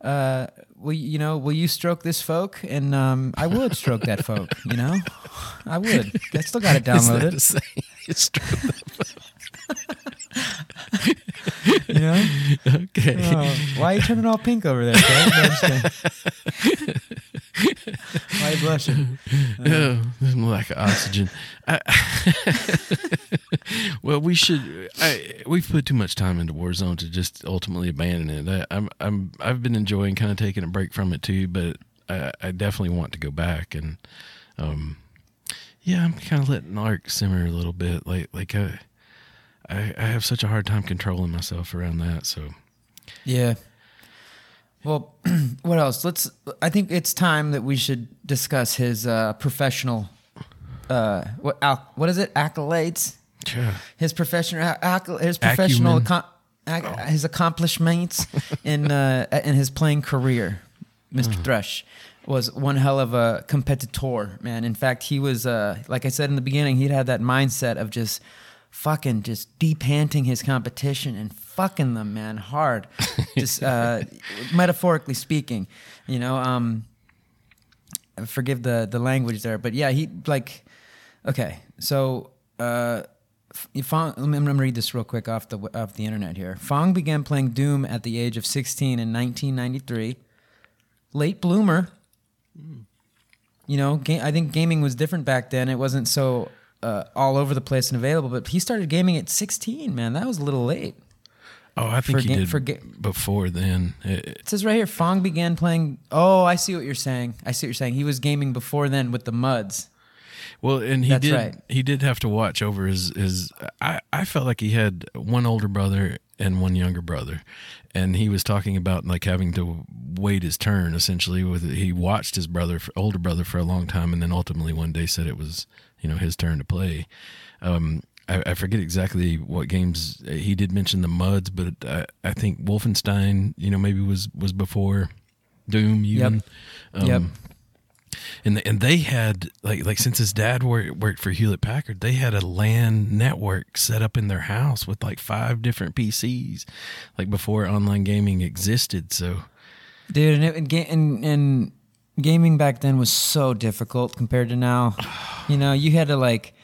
Speaker 2: uh, will you, know, will you stroke this folk? And um, I would stroke that folk. You know, I would. I still got it downloaded.
Speaker 1: to say it's true?
Speaker 2: You know,
Speaker 1: okay.
Speaker 2: Oh, why are you turning all pink over there? Craig? No, I'm just why are you blushing?
Speaker 1: Oh, there's no lack of oxygen. I, well, we should. I, we've put too much time into Warzone to just ultimately abandon it. I, I'm, I'm, I've been enjoying kind of taking a break from it too, but I, I definitely want to go back and, um, yeah, I'm kind of letting Ark simmer a little bit. Like, like I, I, I have such a hard time controlling myself around that. So,
Speaker 2: Yeah. Well, what else? Let's. I think it's time that we should discuss his uh, professional. Uh, what al- what is it? Accolades.
Speaker 1: yeah.
Speaker 2: His professional. Acc- his professional.
Speaker 1: Acumen.
Speaker 2: Accom- ac- His accomplishments in uh, in his playing career, Mr. Thresh was one hell of a competitor, man. In fact, he was uh, like I said in the beginning, he'd had that mindset of just fucking just depanting his competition and fucking them, man, hard. just uh, metaphorically speaking, you know. Um, forgive the the language there, but yeah, he like okay. So uh, F- Fong, let me, I'm gonna read this real quick off the off the internet here. Fong began playing Doom at the age of 16 in 1993. Late bloomer. You know, ga- I think gaming was different back then. It wasn't so uh, all over the place and available. But he started gaming at 16. Man, that was a little late.
Speaker 1: Oh, I think
Speaker 2: For
Speaker 1: he
Speaker 2: ga-
Speaker 1: did
Speaker 2: for ga-
Speaker 1: before then. It-
Speaker 2: It says right here, Fong began playing. Oh, I see what you're saying. I see what you're saying. He was gaming before then with the Muds.
Speaker 1: Well, and he
Speaker 2: That's
Speaker 1: did.
Speaker 2: right.
Speaker 1: He did have to watch over his his. I I felt like he had one older brother and one younger brother, and he was talking about like having to wait his turn. Essentially, with he watched his brother, older brother, for a long time, and then ultimately one day said it was you know his turn to play. Um, I, I forget exactly what games he did mention the muds, but I, I think Wolfenstein, you know, maybe was was before Doom even. Um,
Speaker 2: Yep.
Speaker 1: And the, and they had like like since his dad worked worked for Hewlett Packard, they had a LAN network set up in their house with like five different PCs, like before online gaming existed. So
Speaker 2: dude and, it, and, and and gaming back then was so difficult compared to now. You know you had to like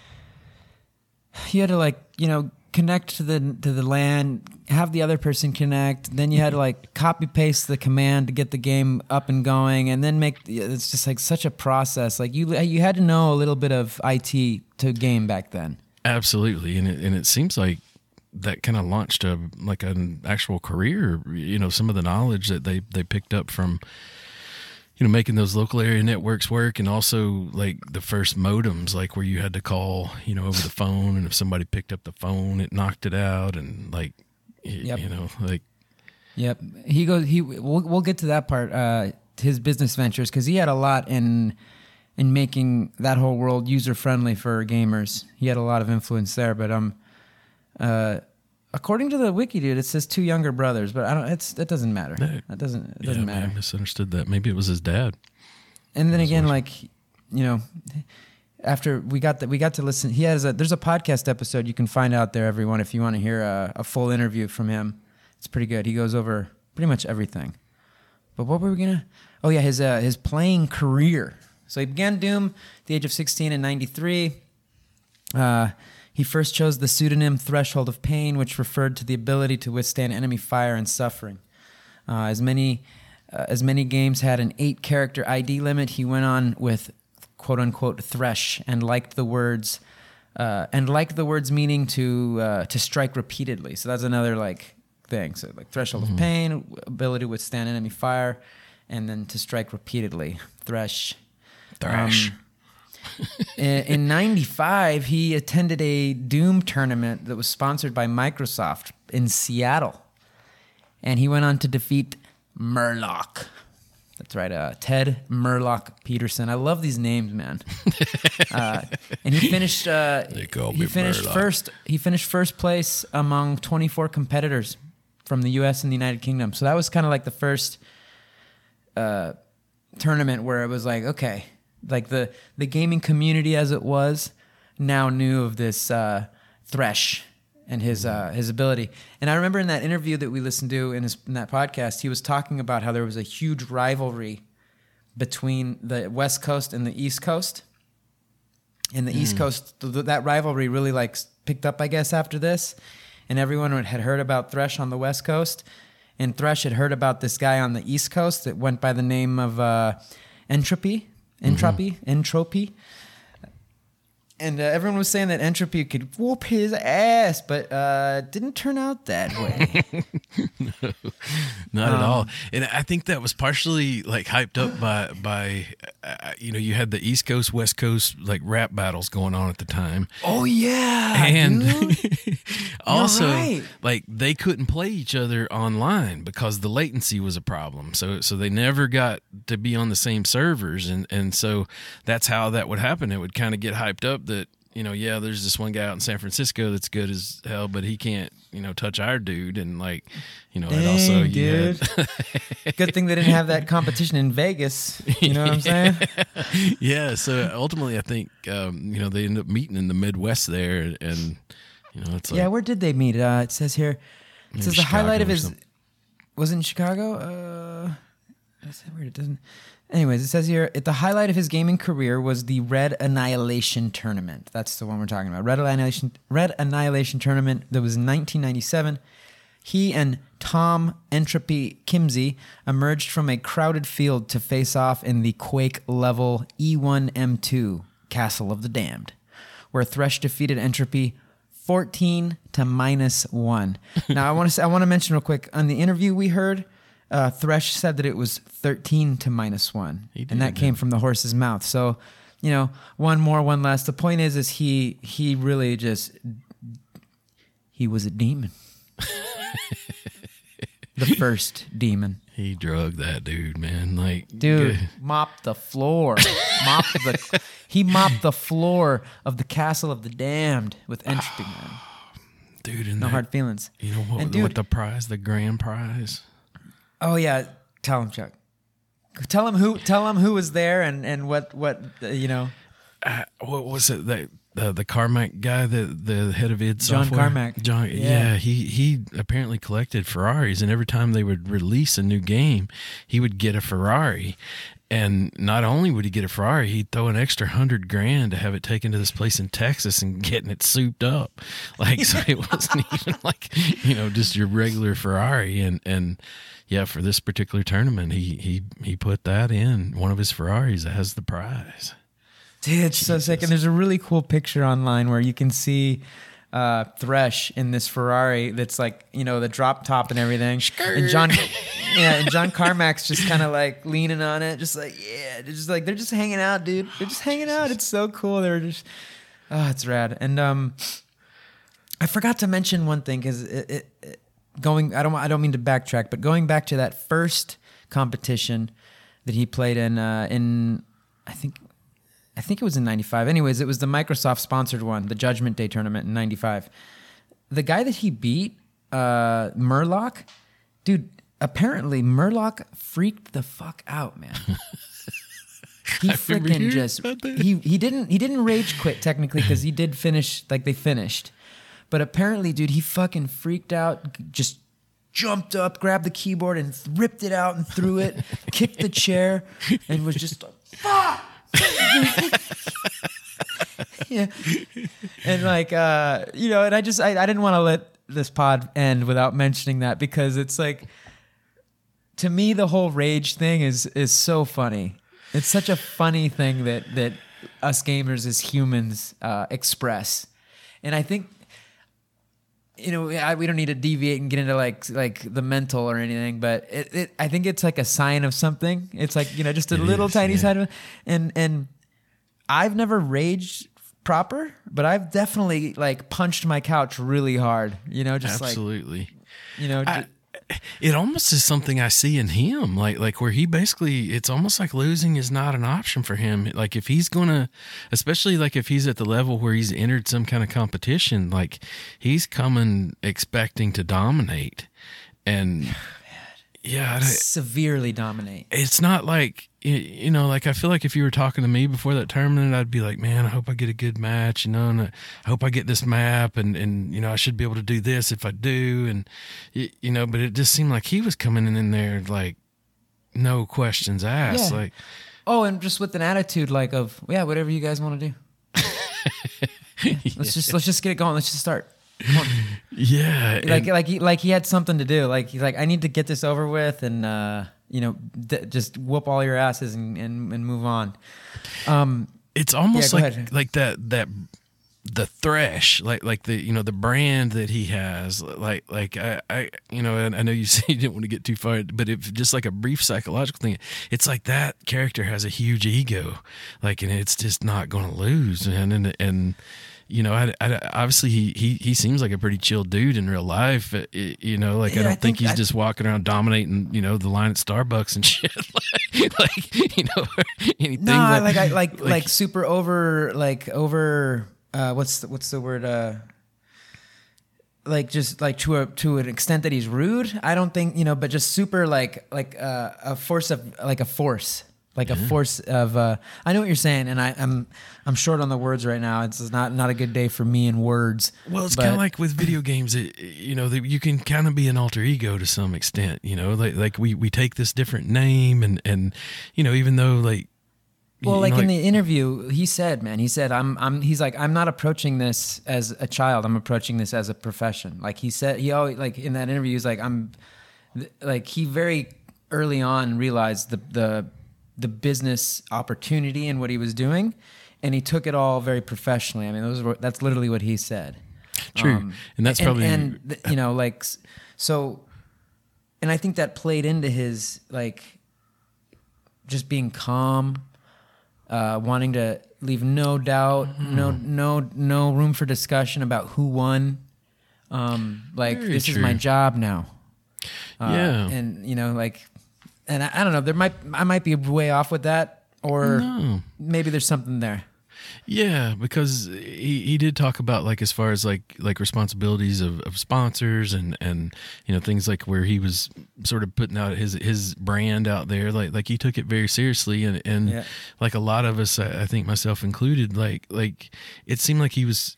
Speaker 2: you had to like you know connect to the to the LAN have the other person connect. Then you had to like copy paste the command to get the game up and going and then make it's just like such a process. Like you you had to know a little bit of IT to game back then.
Speaker 1: Absolutely, and it, and it seems like that kind of launched a like an actual career. You know, some of the knowledge that they they picked up from you know making those local area networks work, and also like the first modems, like where you had to call you know over the phone, and if somebody picked up the phone, it knocked it out, and like
Speaker 2: Yep.
Speaker 1: you know like
Speaker 2: Yep. He goes. He. We'll we'll get to that part. Uh, his business ventures because he had a lot in in making that whole world user friendly for gamers. He had a lot of influence there. But um, uh, according to the wiki, dude, it says two younger brothers. But I don't. It's that doesn't matter.
Speaker 1: No.
Speaker 2: That doesn't. It
Speaker 1: yeah,
Speaker 2: doesn't
Speaker 1: man, I misunderstood that. Maybe it was his dad.
Speaker 2: And then again, like you know, after we got that, we got to listen. He has a there's a podcast episode you can find out there, everyone, if you want to hear a, a full interview from him. It's pretty good. He goes over pretty much everything. But what were we gonna? Oh yeah, his uh, his playing career. So he began Doom at the age of 16 in '93. Uh, he first chose the pseudonym Threshold of Pain, which referred to the ability to withstand enemy fire and suffering. Uh, as many uh, as many games had an eight character ID limit, he went on with quote unquote thresh and liked the words uh, and liked the words meaning to uh, to strike repeatedly. So that's another like thing. So like threshold of pain, ability to withstand enemy fire, and then to strike repeatedly. Thresh.
Speaker 1: Thrash.
Speaker 2: Um, in 95 he attended a doom tournament that was sponsored by microsoft in seattle. And he went on to defeat murloc. That's right uh, ted murloc peterson. I love these names man. Uh, and he finished uh,
Speaker 1: They call
Speaker 2: he finished
Speaker 1: Murloc.
Speaker 2: first he finished first place among 24 competitors from the us and the united kingdom. So that was kind of like the first uh, tournament where it was like okay like the the gaming community as it was now knew of this uh, thresh and his uh, his ability. And i remember in that interview that we listened to in, his, in that podcast he was talking about how there was a huge rivalry between the west coast and the east coast. And the east coast th- that rivalry really like picked up i guess after this. And everyone had heard about thresh on the west coast. And thresh had heard about this guy on the east coast that went by the name of uh, entropy entropy? Mm-hmm. Entropy and uh, everyone was saying that entropy could whoop his ass but uh, didn't turn out that way no,
Speaker 1: Not
Speaker 2: Um,
Speaker 1: at all. And I think that was partially like hyped up by by uh, you know you had the East Coast West Coast like rap battles going on at the time.
Speaker 2: oh yeah
Speaker 1: and also
Speaker 2: right.
Speaker 1: like they couldn't play each other online because the latency was a problem so so they never got to be on the same servers and and so that's how that would happen it would kind of get hyped up that you know yeah there's this one guy out in San Francisco that's good as hell but he can't you know touch our dude and like you know and also
Speaker 2: Dang,
Speaker 1: you had-
Speaker 2: Good thing they didn't have that competition in Vegas. You know what I'm saying?
Speaker 1: yeah so ultimately i think um you know they end up meeting in the midwest there and you know it's like
Speaker 2: yeah, where did they meet? Uh, it says here. It says the highlight of his was it in Chicago. Uh, that's weird. It doesn't. Anyways, it says here at the highlight of his gaming career was the Red Annihilation tournament. That's the one we're talking about. Red Annihilation Red Annihilation tournament that was in 1997. He and Tom Entropy Kimzey emerged from a crowded field to face off in the Quake level E1M2 Castle of the Damned, where Thresh defeated Entropy 14 to minus 1. now I want to say, I want to mention real quick on the interview we heard uh, Thresh said that it was 13 to minus 1
Speaker 1: He
Speaker 2: and that
Speaker 1: did,
Speaker 2: came from the horse's mouth. So, you know, one more, one less. The point is is he he really just he was a demon. the first demon.
Speaker 1: he drugged that dude man like
Speaker 2: Dude,
Speaker 1: good.
Speaker 2: mop the floor. mop the He mopped the floor of the Castle of the Damned with Entropy Man.
Speaker 1: dude. And
Speaker 2: No
Speaker 1: that-
Speaker 2: hard feelings.
Speaker 1: You know what?
Speaker 2: And
Speaker 1: what the prize, the grand prize.
Speaker 2: Oh yeah, tell him, Chuck. Tell him who. Tell him who was there and and what what uh, you know.
Speaker 1: Uh, what was it? That uh, the Carmack guy, the the head of id
Speaker 2: John
Speaker 1: software.
Speaker 2: Carmack.
Speaker 1: John.
Speaker 2: Yeah.
Speaker 1: Yeah. he he apparently collected Ferraris, and every time they would release a new game, he would get a Ferrari. And not only would he get a Ferrari, he'd throw an extra hundred grand to have it taken to this place in Texas and getting it souped up. Like so, it wasn't even like you know just your regular Ferrari. And and yeah, for this particular tournament, he he he put that in one of his Ferraris as the prize.
Speaker 2: Dude, it's so sick. And there's a really cool picture online where you can see uh, Thresh in this Ferrari that's like, you know, the drop top and everything. And John, yeah, and John Carmack's just kind of like leaning on it, just like, yeah, they're just like, they're just hanging out, dude. They're just hanging out. It's so cool. They're just, oh, it's rad. And um, I forgot to mention one thing because it, it, it, going, I don't, I don't mean to backtrack, but going back to that first competition that he played in, uh, in, I think I think it was in 95. Anyways, it was the Microsoft sponsored one, the Judgment Day tournament in 95. The guy that he beat, uh, Murloc, dude, apparently Murloc freaked the fuck out, man. He freaking just he he didn't he didn't rage quit technically because he did finish like they finished, but apparently, dude, he fucking freaked out, just jumped up, grabbed the keyboard and ripped it out and threw it, kicked the chair, and was just like, fuck. yeah. And like uh, you know, and I just I, I didn't want to let this pod end without mentioning that because it's like to me the whole rage thing is is so funny. It's such a funny thing that that us gamers as humans uh, express. And I think you know, I, we don't need to deviate and get into like like the mental or anything, but it, it I think it's like a sign of something. It's like you know, just a
Speaker 1: It
Speaker 2: little
Speaker 1: is,
Speaker 2: tiny
Speaker 1: yeah.
Speaker 2: side of it. And and I've never raged proper, but I've definitely like punched my couch really hard. You know, just
Speaker 1: Absolutely.
Speaker 2: like you know,
Speaker 1: I, it almost is something I see in him, like like where he basically it's almost like losing is not an option for him. Like if he's gonna, especially like if he's at the level where he's entered some kind of competition, like he's coming expecting to dominate, and yeah, I-
Speaker 2: severely dominate.
Speaker 1: it's not like you know like i feel like if you were talking to me before that tournament i'd be like man i hope i get a good match you know and i hope i get this map and and you know i should be able to do this if i do and you know but it just seemed like he was coming in there like no questions asked
Speaker 2: Yeah.
Speaker 1: like
Speaker 2: Oh, and just with an attitude like of yeah, whatever you guys want to do. Let's just let's just get it going. Let's just start.
Speaker 1: Yeah
Speaker 2: like
Speaker 1: and-
Speaker 2: like he like he had something to do. Like he's like I need to get this over with and uh, you know d- just whoop all your asses and, and and move on. Um,
Speaker 1: it's almost
Speaker 2: Yeah,
Speaker 1: like
Speaker 2: ahead.
Speaker 1: like that that the thresh like like the you know the brand that he has like like i i you know and i know you say you didn't want to get too far but if just like a brief psychological thing it's like that character has a huge ego like and it's just not going to lose man and and you know I, I obviously he, he he seems like a pretty chill dude in real life uh, y- you know like
Speaker 2: Yeah,
Speaker 1: i don't
Speaker 2: I
Speaker 1: think,
Speaker 2: think
Speaker 1: he's
Speaker 2: I-
Speaker 1: just walking around dominating you know the line at starbucks and shit like, like you know anything
Speaker 2: no,
Speaker 1: that-
Speaker 2: like I like like super over like over uh, what's the, what's the word uh like just like to a to an extent that he's rude. I don't think you know, but just super like like uh, a force of like a force, like a force of. Uh, I know what you're saying, and I, I'm I'm short on the words right now. It's not not a good day for me in words.
Speaker 1: Well, it's kind of like with video games. It, you know, that you can kind of be an alter ego to some extent. You know, like like we we take this different name, and and you know, even though like
Speaker 2: Well,
Speaker 1: you
Speaker 2: like
Speaker 1: know,
Speaker 2: in the interview, he said, "Man, he said, I'm, I'm." He's like, "I'm not approaching this as a child. I'm approaching this as a profession." Like he said, he always like in that interview, he's like, "I'm," like he very early on realized the the the business opportunity and what he was doing, and he took it all very professionally. I mean, those were that's literally what he said.
Speaker 1: True. And that's probably-
Speaker 2: and th- you know like so, and I think that played into his like just being calm, uh, wanting to leave no doubt, no
Speaker 1: Mm-hmm.
Speaker 2: no no room for discussion about who won. Um, like
Speaker 1: Very
Speaker 2: this is my job now. Uh,
Speaker 1: Yeah.
Speaker 2: and you know like, and I, I don't know. There might I might be way off with that, or
Speaker 1: No.
Speaker 2: maybe there's something there.
Speaker 1: Yeah, because he, he did talk about like as far as like like responsibilities of, of sponsors and and you know things like where he was sort of putting out his his brand out there like like he took it very seriously and and
Speaker 2: Yeah.
Speaker 1: like a lot of us I I think myself included like like it seemed like he was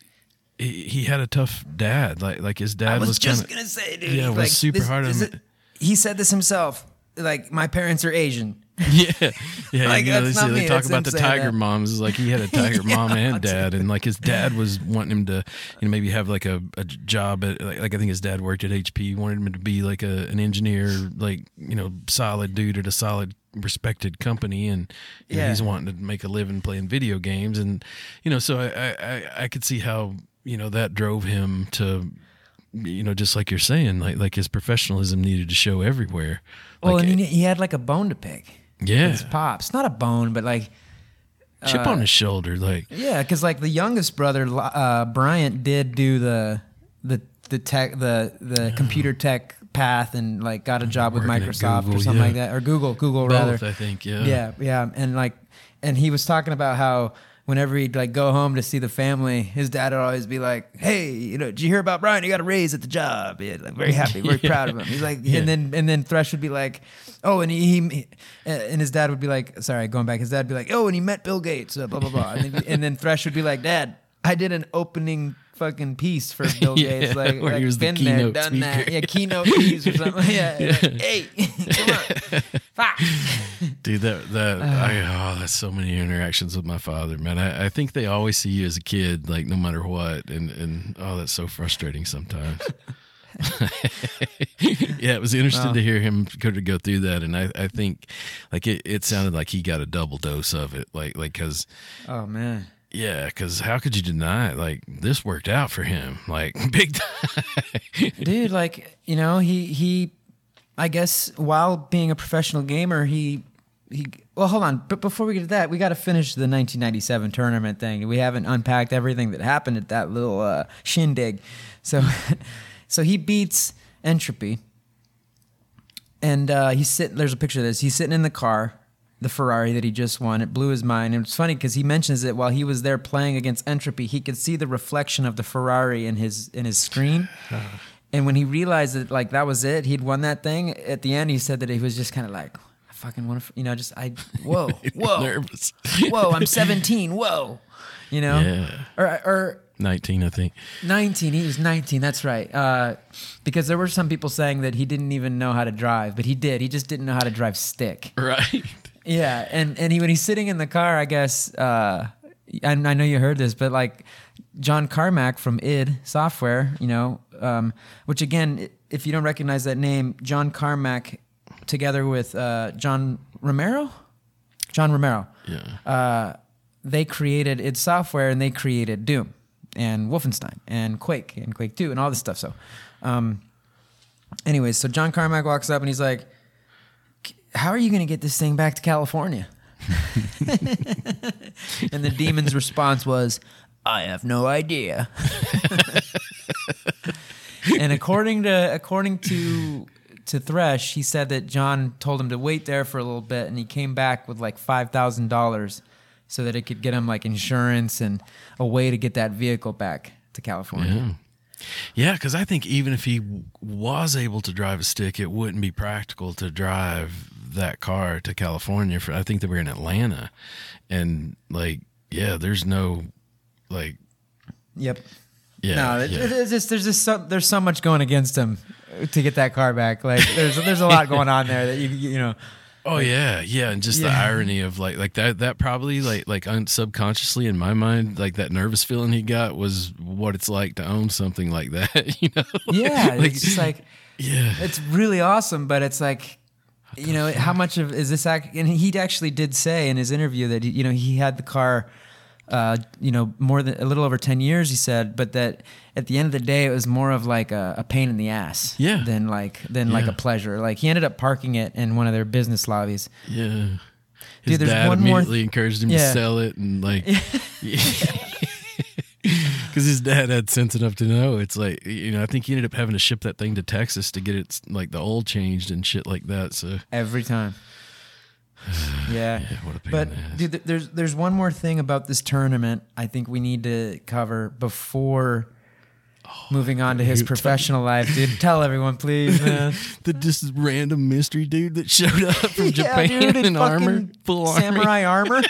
Speaker 1: he, he had a tough dad like like his dad
Speaker 2: I was,
Speaker 1: kind
Speaker 2: just
Speaker 1: of
Speaker 2: gonna say, dude.
Speaker 1: Yeah, was super hard on
Speaker 2: this-
Speaker 1: him.
Speaker 2: He said this himself. Like my parents are Asian.
Speaker 1: Yeah, yeah.
Speaker 2: Like,
Speaker 1: you know,
Speaker 2: that's
Speaker 1: they, say- they talk about the tiger
Speaker 2: that.
Speaker 1: moms. It's like he had a tiger mom and dad, and like his dad was wanting him to, you know, maybe have like a, a job at like, like I think his dad worked at HP. Wanted him to be like a an engineer, like you know, solid dude at a solid respected company, and you know, he's wanting to make a living playing video games, and you know, so I, I, I could see how you know that drove him to. You know, just like you're saying, like like his professionalism needed to show everywhere.
Speaker 2: Well,
Speaker 1: Like,
Speaker 2: I mean, he had like a bone to pick.
Speaker 1: yeah,
Speaker 2: His pops, not a bone, but like
Speaker 1: chip
Speaker 2: uh,
Speaker 1: on his shoulder, like
Speaker 2: yeah, because like the youngest brother, uh, Bryant, did do the the the tech the the computer tech path and like got a job with
Speaker 1: Working at
Speaker 2: Microsoft or something
Speaker 1: yeah.
Speaker 2: like that, or Google, Google
Speaker 1: both,
Speaker 2: rather.
Speaker 1: I think. Yeah,
Speaker 2: Yeah, yeah, and like, and he was talking about how whenever he'd like go home to see the family, his dad would always be like, "Hey, you know, did you hear about Brian? He got a raise at the job. Yeah, like very happy, very
Speaker 1: Yeah.
Speaker 2: proud of him." He's like,
Speaker 1: Yeah.
Speaker 2: and then and then Thresh would be like, "Oh," and he, he and his dad would be like, "Sorry, going back." His dad would be like, "Oh," and he met Bill Gates, uh, blah blah blah, and then, and then Thresh would be like, "Dad, I did an opening." Fucking piece for Bill
Speaker 1: Yeah,
Speaker 2: Gates, like,
Speaker 1: where he
Speaker 2: like
Speaker 1: was the
Speaker 2: been there,
Speaker 1: keynote
Speaker 2: done that, yeah, keynote piece or something. Yeah, like, hey, come on, fuck.
Speaker 1: dude, that that uh. I, oh, that's so many interactions with my father, man. I, I think they always see you as a kid, like no matter what, and and oh, that's so frustrating sometimes. yeah, it was interesting to hear him go to go through that, and I, I think like it, it sounded like he got a double dose of it, like like because
Speaker 2: Oh man.
Speaker 1: Yeah, because how could you deny it? Like this worked out for him, like big time.
Speaker 2: dude like you know he he i guess while being a professional gamer he he well hold on but before we get to that we got to finish the 1997 tournament thing we haven't unpacked everything that happened at that little uh, shindig so so he beats entropy and uh, he's sitting there's a picture of this he's sitting in the car the ferrari that he just won it blew his mind and it's funny because he mentions that while he was there playing against entropy he could see the reflection of the ferrari in his in his screen and when he realized that like that was it he'd won that thing at the end he said that he was just kind of like i fucking want to you know just i whoa whoa
Speaker 1: nervous.
Speaker 2: whoa i'm 17 whoa you know
Speaker 1: Yeah.
Speaker 2: or or
Speaker 1: Nineteen, I think.
Speaker 2: 19 he was 19 that's right uh, because there were some people saying that he didn't even know how to drive but he did he just didn't know how to drive stick
Speaker 1: Right.
Speaker 2: Yeah and and he when he's sitting in the car i guess uh and i know you heard this but like john carmack from id software you know um which again if you don't recognize that name john carmack together with uh john romero john romero
Speaker 1: Yeah.
Speaker 2: uh, they created id Software and they created Doom and Wolfenstein and Quake and Quake 2 and all this stuff. So, um, anyways, so John Carmack walks up and he's like, How are you going to get this thing back to California? and the demon's response was, I have no idea. and according to according to to Thresh, he said that John told him to wait there for a little bit, and he came back with like five thousand dollars, so that it could get him like insurance and a way to get that vehicle back to California.
Speaker 1: Yeah. Yeah, because I think even if he was able to drive a stick, it wouldn't be practical to drive that car to California. For I think they were in Atlanta, and like, yeah, there's no, like,
Speaker 2: Yep.
Speaker 1: yeah,
Speaker 2: no, it,
Speaker 1: yeah.
Speaker 2: it's just there's just so, there's so much going against him to get that car back. Like there's there's a lot going on there that you you know.
Speaker 1: Oh yeah, yeah, and just the irony of like like that that probably like like un- subconsciously in my mind like that nervous feeling he got was what it's like to own something like that, you know?
Speaker 2: Yeah,
Speaker 1: Like,
Speaker 2: it's just like
Speaker 1: yeah.
Speaker 2: it's really awesome, but it's like, you know, how much of is this act? And he actually did say in his interview that you know he had the car, uh, you know, more than a little over ten years. He said, but that at the end of the day, it was more of like a, a pain in the ass,
Speaker 1: Yeah.
Speaker 2: than like than like a pleasure. Like he ended up parking it in one of their business lobbies.
Speaker 1: Yeah. His
Speaker 2: Dude, there's
Speaker 1: dad
Speaker 2: one more
Speaker 1: immediately encouraged him to sell it and like because his dad had sense enough to know it's like you know I think he ended up having to ship that thing to Texas to get it like the oil changed and shit like that. So
Speaker 2: Every time. Yeah.
Speaker 1: pain
Speaker 2: but
Speaker 1: in the ass.
Speaker 2: dude, there's there's one more thing about this tournament I think we need to cover before oh, moving on to his
Speaker 1: Oh,
Speaker 2: professional life, dude. Tell everyone, please, man.
Speaker 1: the just random mystery dude that showed up from
Speaker 2: Yeah,
Speaker 1: Japan
Speaker 2: dude,
Speaker 1: in armor, full armor,
Speaker 2: samurai armor.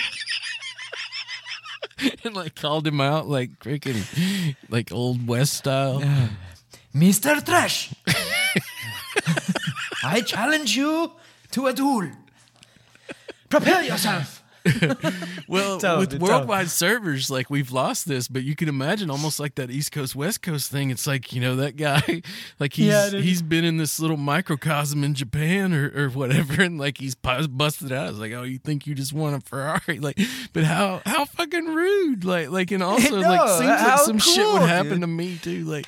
Speaker 1: and like called him out like freaking like old west style.
Speaker 2: Mr. Trash, I challenge you to a duel. Prepare yourself.
Speaker 1: Well, with worldwide servers, like we've lost this, but you can imagine almost like that East Coast West Coast thing. It's like you know that guy, like he's
Speaker 2: Yeah,
Speaker 1: he's been in this little microcosm in Japan or, or whatever, and like he's busted out. It's like, oh, you think you just won a Ferrari? Like, but how how fucking rude? Like like and also
Speaker 2: know,
Speaker 1: like seems like some shit would happen
Speaker 2: dude.
Speaker 1: to me too. Like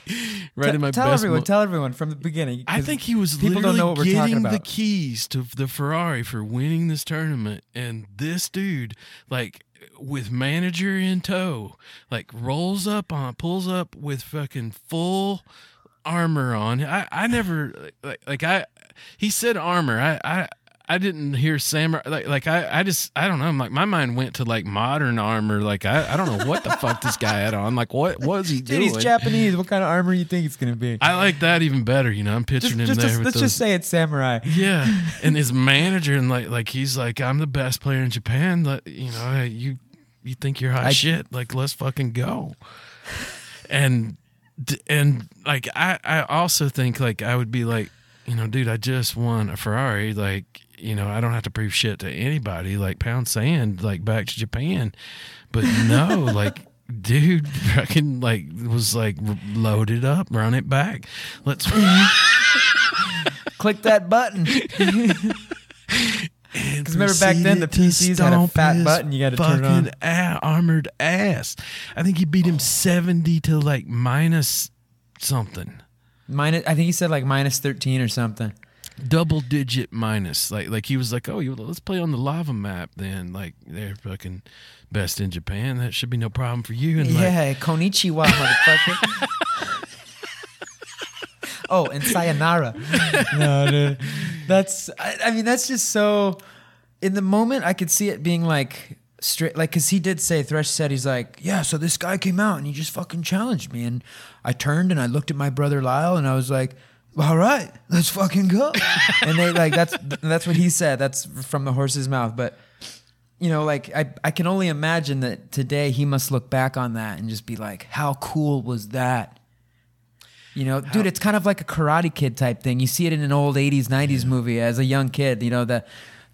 Speaker 1: right in my
Speaker 2: tell everyone,
Speaker 1: mo-
Speaker 2: tell everyone from the beginning.
Speaker 1: I think he was
Speaker 2: people
Speaker 1: literally
Speaker 2: don't know what we're talking
Speaker 1: getting the keys to the Ferrari for winning this tournament, and this dude, like with manager in tow, like rolls up on, pulls up with fucking full armor on. I, I never like, like I, he said armor. I, I. I didn't hear samurai like like I, I just I don't know I'm like my mind went to like modern armor like I, I don't know what the fuck this guy had on like what was he
Speaker 2: Dude,
Speaker 1: doing
Speaker 2: he's Japanese. What kind of armor you think it's gonna be?
Speaker 1: I like that even better you know I'm
Speaker 2: just,
Speaker 1: picturing him
Speaker 2: just,
Speaker 1: there
Speaker 2: just-
Speaker 1: with
Speaker 2: let's
Speaker 1: those
Speaker 2: just say it's samurai.
Speaker 1: yeah, and his manager and like like he's like I'm the best player in Japan. Like, you know, you you think you're hot
Speaker 2: I-
Speaker 1: shit? Like let's fucking go. And and like I I also think like I would be like you know, dude, I just won a Ferrari. Like you know, I don't have to prove shit to anybody. Like pound sand, like back to Japan. But no, like. Dude, fucking like was like loaded up, run it back. Let's
Speaker 2: Click that button.
Speaker 1: Because
Speaker 2: remember back then the PCs had a fat button, you gotta turn on.
Speaker 1: fucking a- armored ass. I think he beat him seventy to like minus something,
Speaker 2: Minus, I think he said like minus thirteen or something.
Speaker 1: Double digit minus. Like like he was like, oh, you, let's play on the lava map then. Like they're fucking best in Japan. That should be no problem for you. And like,
Speaker 2: yeah, konnichiwa, motherfucker. oh, and sayonara. no, dude. That's. I, I mean, that's just so. In the moment, I could see it being like straight, like, cause he did say Thresh said he's like, yeah. So this guy came out and he just fucking challenged me, and I turned and I looked at my brother Lyle and I was like. All right, let's fucking go. and they like that's that's what he said. That's from the horse's mouth. But you know, like I, I can only imagine that today he must look back on that and just be like, how cool was that? You know, dude, it's kind of like a Karate Kid type thing. You see it in an old '80s, '90s movie as a young kid. You know, the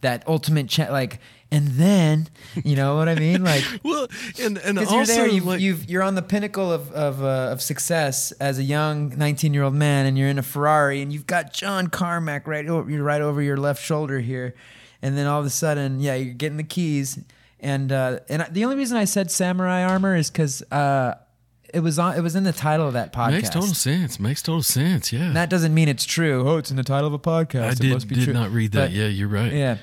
Speaker 2: that ultimate cha- like, and then, you know what I mean? Like,
Speaker 1: well, and and also
Speaker 2: you're there, you've,
Speaker 1: like,
Speaker 2: you've you're on the pinnacle of of, uh, of success as a young 19 year old man, and you're in a Ferrari, and you've got John Carmack right over you're right over your left shoulder here, and then all of a sudden, yeah, you're getting the keys, and uh, and I- the only reason I said samurai armor is because uh, it was on it was in the title of that podcast.
Speaker 1: makes total sense. Makes total sense. Yeah,
Speaker 2: And that doesn't mean it's true. Oh, it's in the title of a podcast.
Speaker 1: I
Speaker 2: it
Speaker 1: did
Speaker 2: must be
Speaker 1: did
Speaker 2: true.
Speaker 1: not read that.
Speaker 2: But-
Speaker 1: yeah, you're right.
Speaker 2: yeah.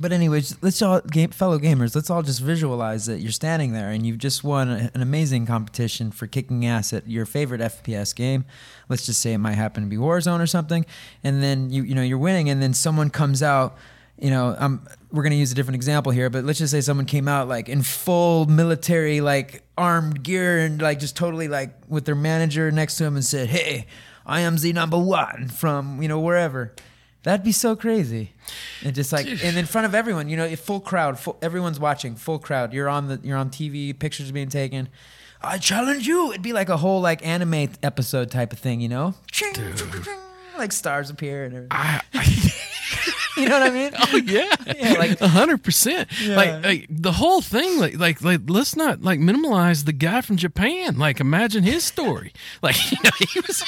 Speaker 2: But anyways, let's all game, fellow gamers, let's all just visualize that you're standing there and you've just won an amazing competition for kicking ass at your favorite FPS game. Let's just say it might happen to be Warzone or something, and then you you know you're winning, and then someone comes out. You know, um, we're gonna use a different example here, but let's just say someone came out like in full military, like armed gear, and like just totally like with their manager next to him and said, "Hey, I am the number one from you know wherever." That'd be so crazy. And just like and in front of everyone, you know, full crowd, full, everyone's watching, full crowd. You're on the you're on TV, pictures are being taken. I challenge you. It'd be like a whole like anime episode type of thing, you know? Ching, ching, ching. Like stars appear and everything.
Speaker 1: I, I
Speaker 2: You know what I mean?
Speaker 1: Oh yeah,
Speaker 2: Yeah, like-
Speaker 1: a hundred percent. Like, like the whole thing. Like, like, like, let's not like minimalize the guy from Japan. Like, imagine his story. Like, you know, he was.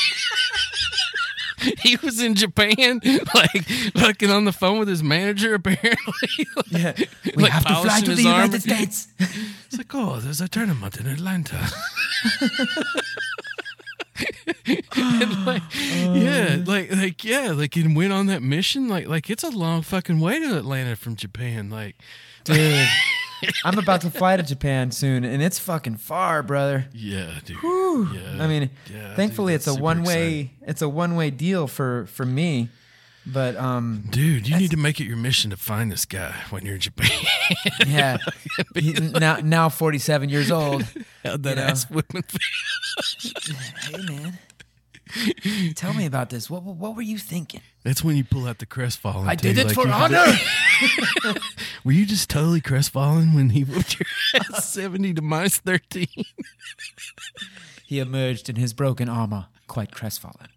Speaker 1: He was in Japan, like fucking on the phone with his manager. Apparently, like,
Speaker 2: Yeah. We
Speaker 1: like,
Speaker 2: have to fly to the
Speaker 1: armor.
Speaker 2: United States.
Speaker 1: It's like, oh, there's a tournament in Atlanta. Like, oh. yeah, like, like, yeah, like, and went on that mission. Like, like, it's a long fucking way to Atlanta from Japan. Like,
Speaker 2: Dude. I'm about to fly to Japan soon and it's fucking far, brother.
Speaker 1: yeah, dude. Yeah,
Speaker 2: I mean,
Speaker 1: yeah,
Speaker 2: thankfully
Speaker 1: dude,
Speaker 2: it's a one way it's a one way deal for for me. But um,
Speaker 1: Dude, you need to make it your mission to find this guy when you're in Japan.
Speaker 2: yeah, now now 47 years old.
Speaker 1: How'd that
Speaker 2: You know.
Speaker 1: ass feel?
Speaker 2: Hey man, tell me about this. What what, were you thinking?
Speaker 1: That's when you pull out the crestfallen.
Speaker 2: I
Speaker 1: too,
Speaker 2: did it
Speaker 1: like
Speaker 2: for honor.
Speaker 1: Were you just totally crestfallen when he whooped your ass 70 to minus 13?
Speaker 2: He emerged in his broken armor, quite crestfallen.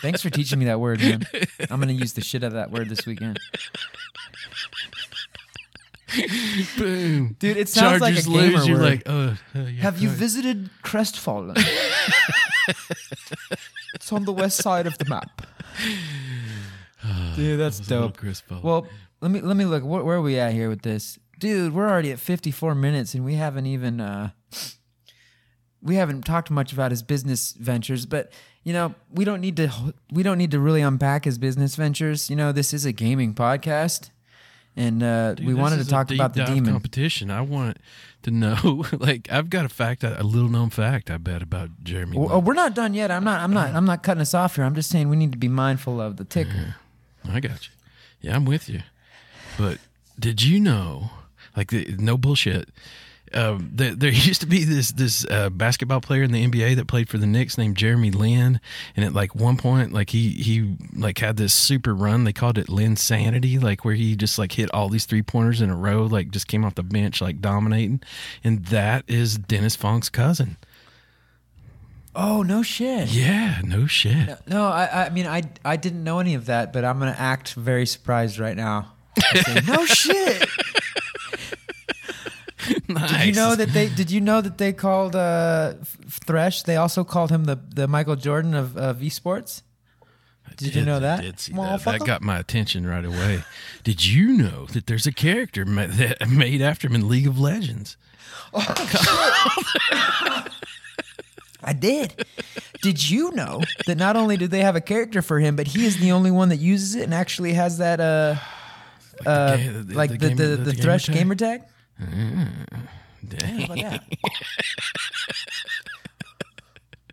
Speaker 2: Thanks for teaching me that word, man. I'm gonna use the shit out of that word this weekend.
Speaker 1: Boom.
Speaker 2: Dude, it sounds like a
Speaker 1: Chargers
Speaker 2: gamer
Speaker 1: lose. You're
Speaker 2: word.
Speaker 1: like, uh, uh, yeah,
Speaker 2: Have you visited Crestfallen? it's on the west side of the map. Dude, that's
Speaker 1: It was a little
Speaker 2: dope.
Speaker 1: crestfallen.
Speaker 2: Well, let me let me look. Where, where are we at here with this, dude? We're already at 54 minutes, and we haven't even uh, we haven't talked much about his business ventures. But you know, we don't need to we don't need to really unpack his business ventures. You know, this is a gaming podcast, and uh,
Speaker 1: Dude,
Speaker 2: we wanted to talk about the demon.
Speaker 1: competition. I want to know. Like, I've got a fact, a little known fact. I bet about Jeremy.
Speaker 2: Well, oh, we're not done yet. I'm not. I'm not. I'm not cutting us off here. I'm just saying we need to be mindful of the ticker.
Speaker 1: I got you. Yeah, I'm with you. But did you know, like, the, no bullshit. Um, there, there used to be this this uh, basketball player in the NBA that played for the Knicks named Jeremy Lin, and at like one point, like he he like had this super run. They called it Lin Sanity, like where he just like hit all these three pointers in a row, like just came off the bench like dominating. And that is Dennis Fong's cousin.
Speaker 2: Oh no shit.
Speaker 1: Yeah, no shit.
Speaker 2: No, I. I mean, I. I didn't know any of that, but I'm gonna act very surprised right now. Say, no shit.
Speaker 1: nice.
Speaker 2: Did you know that they? Did you know that they called uh, Thresh? They also called him the the Michael Jordan of of esports.
Speaker 1: I
Speaker 2: Did you know that,
Speaker 1: did see that. That got my attention right away. did you know that there's a character ma- that made after him in League of Legends?
Speaker 2: Oh, I did. did you know that not only do they have a character for him, but he is the only one that uses it and actually has that uh uh
Speaker 1: ga- the-
Speaker 2: like
Speaker 1: the
Speaker 2: the the,
Speaker 1: gamer-
Speaker 2: the,
Speaker 1: the gamer
Speaker 2: Thresh
Speaker 1: tag?
Speaker 2: gamer tag.
Speaker 1: Dang.
Speaker 2: How about that?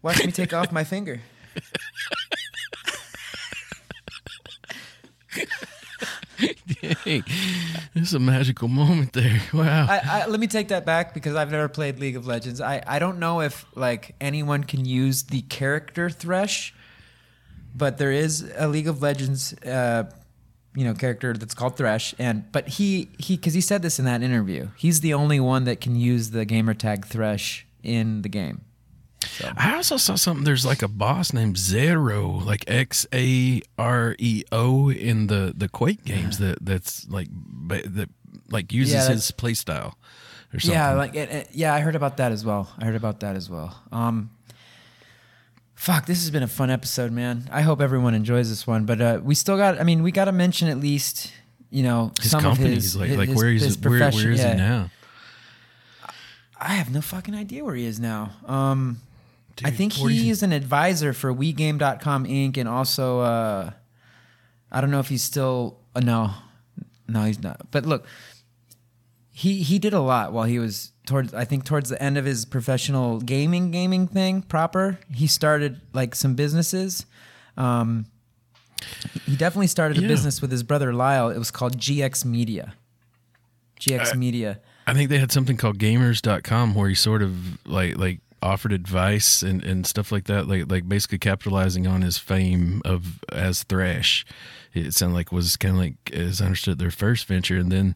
Speaker 2: Watch me take off my finger.
Speaker 1: Dang. This is a magical moment there. Wow.
Speaker 2: I, I, let me take that back because I've never played League of Legends. I, I don't know if like anyone can use the character Thresh, but there is a League of Legends, uh, you know, character that's called Thresh, and but he he because he said this in that interview. He's the only one that can use the gamer tag Thresh in the game.
Speaker 1: I also saw something. There's like a boss named Zero, like X A R E O, in the the Quake games. That that's like that like uses
Speaker 2: Yeah,
Speaker 1: his play style or something.
Speaker 2: Yeah, like it, it- yeah, I heard about that as well. I heard about that as well. Um, fuck, this has been a fun episode, man. I hope everyone enjoys this one. But uh, we still got. I mean, we got to mention at least, you know,
Speaker 1: his
Speaker 2: some
Speaker 1: company
Speaker 2: of his
Speaker 1: like
Speaker 2: his,
Speaker 1: like where
Speaker 2: his
Speaker 1: he's where, where is
Speaker 2: yeah.
Speaker 1: he now?
Speaker 2: I have no fucking idea where he is now. Um, I think
Speaker 1: 40
Speaker 2: he is an advisor for WeGame.com Inc. and also, uh, I don't know if he's still. Uh, no, no, he's not. But look, he he did a lot while he was towards. I think towards the end of his professional gaming gaming thing proper. He started like some businesses. Um, he definitely started a
Speaker 1: Yeah.
Speaker 2: business with his brother Lyle. It was called GX Media. GX Media.
Speaker 1: I think they had something called gamers.com where he sort of like like offered advice and, and stuff like that, like like basically capitalizing on his fame of as Thresh. It sounded like was kind of like as I understood their first venture, and then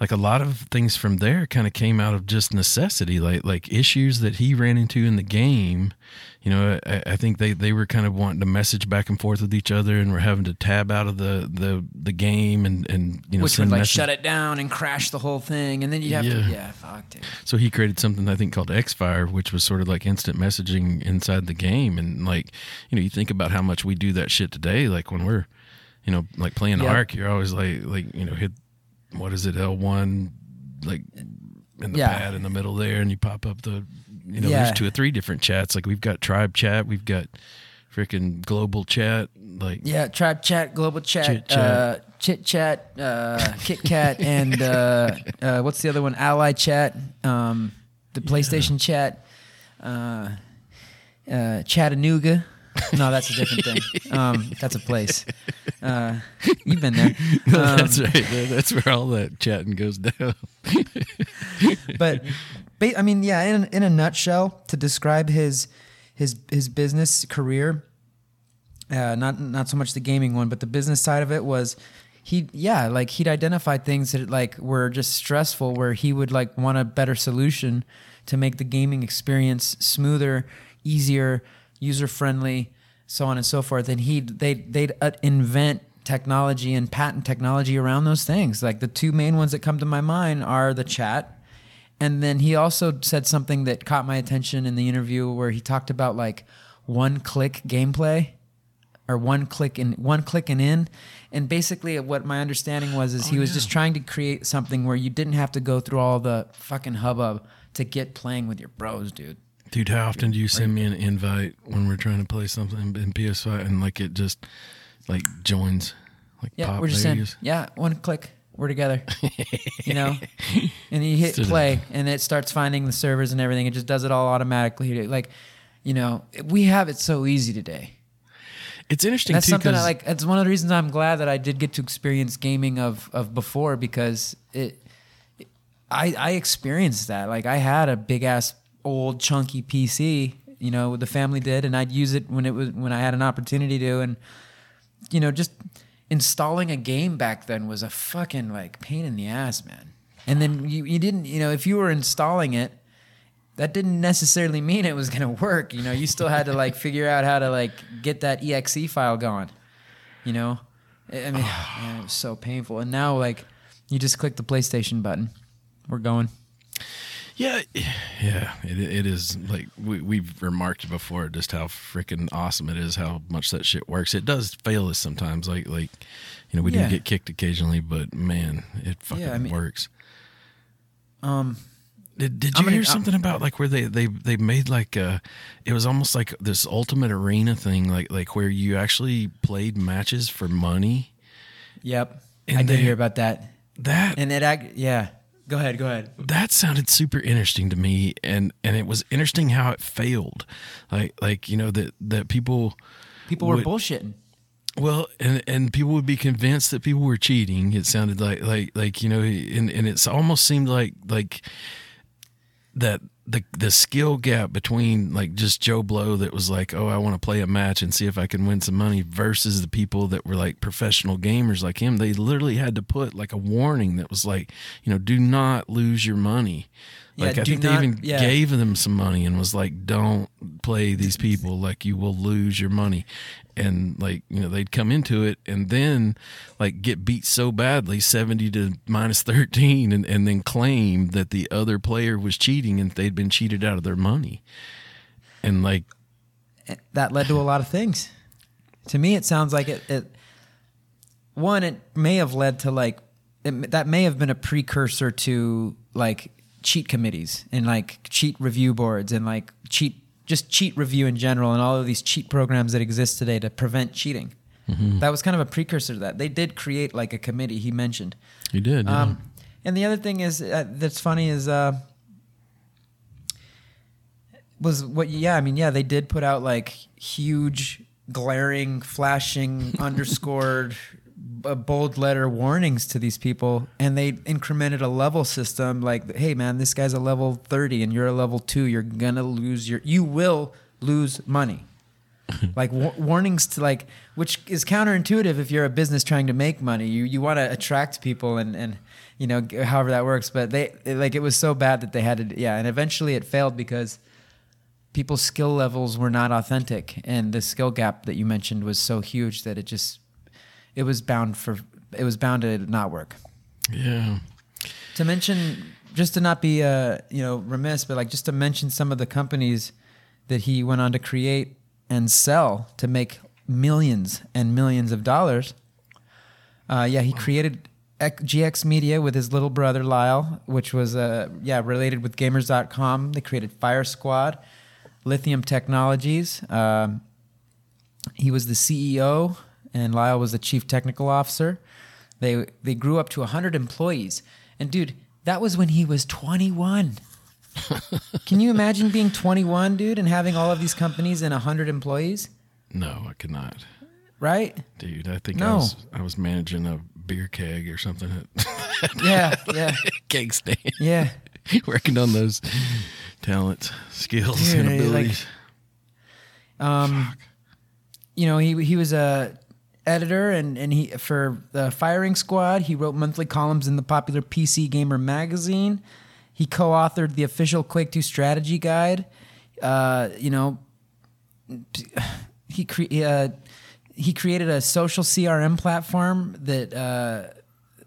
Speaker 1: like a lot of things from there kind of came out of just necessity, like like issues that he ran into in the game. You know, I, I think they, they were kind of wanting to message back and forth with each other, and were having to tab out of the the, the game and and you know
Speaker 2: which would like
Speaker 1: message-
Speaker 2: shut it down and crash the whole thing, and then you'd have to
Speaker 1: Yeah.
Speaker 2: yeah, fuck, dude.
Speaker 1: So he created something I think called Xfire, which was sort of like instant messaging inside the game. And like, you know, you think about how much we do that shit today. Like when we're, you know, like playing
Speaker 2: Yep.
Speaker 1: Ark, you're always like, like you know, hit what is it, L one, like in the
Speaker 2: Yeah.
Speaker 1: pad in the middle there, and you pop up the, you know,
Speaker 2: Yeah.
Speaker 1: there's two or three different chats. Like we've got tribe chat, we've got freaking global chat, like
Speaker 2: Yeah, tribe chat, global chat,
Speaker 1: Chit chat.
Speaker 2: uh, chit chat, uh, Kit Kat, and uh, uh, what's the other one? Ally chat, um, the PlayStation chat, uh, uh, Chattanooga. No, that's a different thing. Um, that's a place. Uh, you've been there. Um,
Speaker 1: that's right. That's where all that chatting goes down.
Speaker 2: but I mean, yeah, in in a nutshell, to describe his his his business career, uh, not not so much the gaming one, but the business side of it was he yeah like he'd identify things that like were just stressful where he would like want a better solution to make the gaming experience smoother easier user friendly so on and so forth and he'd they'd, they'd uh, invent technology and patent technology around those things like the two main ones that come to my mind are the chat and then he also said something that caught my attention in the interview where he talked about like one click gameplay or one click and one click and in. And basically, what my understanding was is he was just trying to create something where you didn't have to go through all the fucking hubbub to get playing with your bros, dude.
Speaker 1: Dude, how often do you send me an invite when we're trying to play something in PS5 and like it just like joins? Like
Speaker 2: Yeah,
Speaker 1: pop
Speaker 2: we're just
Speaker 1: values?
Speaker 2: yeah, one click, we're together. you know, and you hit play, and it starts finding the servers and everything. It just does it all automatically. Like, you know, we have it so easy today.
Speaker 1: It's interesting
Speaker 2: that's
Speaker 1: too.
Speaker 2: something I
Speaker 1: 'cause-
Speaker 2: like. It's one of the reasons I'm glad that I did get to experience gaming of of before because it. I I experienced that. Like I had a big ass old chunky PC. You know, the family did, and I'd use it when it was when I had an opportunity to, and you know, just installing a game back then was a fucking like pain in the ass, man. And then you you didn't you know if you were installing it that didn't necessarily mean it was to work. You know, you still had to like figure out how to like get that exe file going. You know, I I mean, man, it was so painful. And now like you just click the PlayStation button, we're going.
Speaker 1: Yeah, yeah, it, it is like we, we've remarked before just how freaking awesome it is, how much that shit works. It does fail us sometimes, like like you know we
Speaker 2: Yeah.
Speaker 1: do get kicked occasionally, but man, it fucking
Speaker 2: Yeah, I mean-
Speaker 1: works.
Speaker 2: Um,
Speaker 1: Did, did you
Speaker 2: gonna-
Speaker 1: hear
Speaker 2: I'm-
Speaker 1: something about like where they they they made like a it was almost like this ultimate arena thing, like like where you actually played matches for money.
Speaker 2: yep,
Speaker 1: And
Speaker 2: I did
Speaker 1: they-
Speaker 2: hear about that.
Speaker 1: That
Speaker 2: And it, yeah. Go ahead, go ahead.
Speaker 1: that sounded super interesting to me and and it was interesting how it failed like like you know that that people
Speaker 2: People were
Speaker 1: Would-
Speaker 2: bullshitting.
Speaker 1: well and and people would be convinced that people were cheating it sounded like like like you know and and it's almost seemed like like that the the skill gap between like just Joe Blow that was like, oh, I want to play a match and see if I can win some money versus the people that were like professional gamers like him. They literally had to put like a warning that was like, you know, do not lose your money.
Speaker 2: Yeah,
Speaker 1: Like I think
Speaker 2: not-
Speaker 1: they even
Speaker 2: yeah.
Speaker 1: gave them some money and was like, don't play these people like you will lose your money. And like, you know, they'd come into it and then like get beat so badly, 70 to minus 13, and, and then claim that the other player was cheating and they'd been cheated out of their money. And like, eh,
Speaker 2: that led to a lot of things. To me, it sounds like it. it one, it may have led to like it, that may have been a precursor to like cheat committees and like cheat review boards and like cheat just cheat review in general and all of these cheat programs that exist today to prevent cheating. That was kind of a precursor to that. They did create like a committee. He mentioned.
Speaker 1: He did. yeah.
Speaker 2: Um, and the other thing is uh, that's funny is uh, was what? Yeah, I mean, yeah, they did put out like huge, glaring, flashing, underscored, bold letter warnings to these people, and they incremented a level system. Like, hey, man, this guy's a level thirty, and you're a level two. You're gonna lose your. You will lose money. like wa- warnings to like which is counterintuitive if you're a business trying to make money you you want to attract people and and you know however that works but they it- like it was so bad that they had to yeah and eventually it failed because people's skill levels were not authentic and the skill gap that you mentioned was so huge that it just it was bound for it was bound to not work
Speaker 1: yeah.
Speaker 2: to mention just to not be uh you know remiss but like just to mention some of the companies that he went on to create and sell to make millions and millions of dollars uh yeah he created GX Media with his little brother Lyle which was uh yeah related with gamers.com they created Fire Squad Lithium Technologies um he was the CEO and Lyle was the chief technical officer. They they grew up to 100 employees. And dude, that was when he was 21. Can you imagine being 21, dude, and having all of these companies and 100 employees?
Speaker 1: No, I could not,
Speaker 2: right?
Speaker 1: dude. I think I
Speaker 2: No.
Speaker 1: was I was managing a beer keg or something
Speaker 2: Yeah, yeah,
Speaker 1: keg stand,
Speaker 2: yeah.
Speaker 1: working on those talents, skills,
Speaker 2: Dude,
Speaker 1: and
Speaker 2: I- like-
Speaker 1: abilities.
Speaker 2: Um, you know, he he was a editor and and he for the Firing Squad. He wrote monthly columns in the popular PC Gamer magazine. He co-authored the official Quake 2 strategy guide. Uh, you know, he cre- uh, he created a social CRM platform that uh,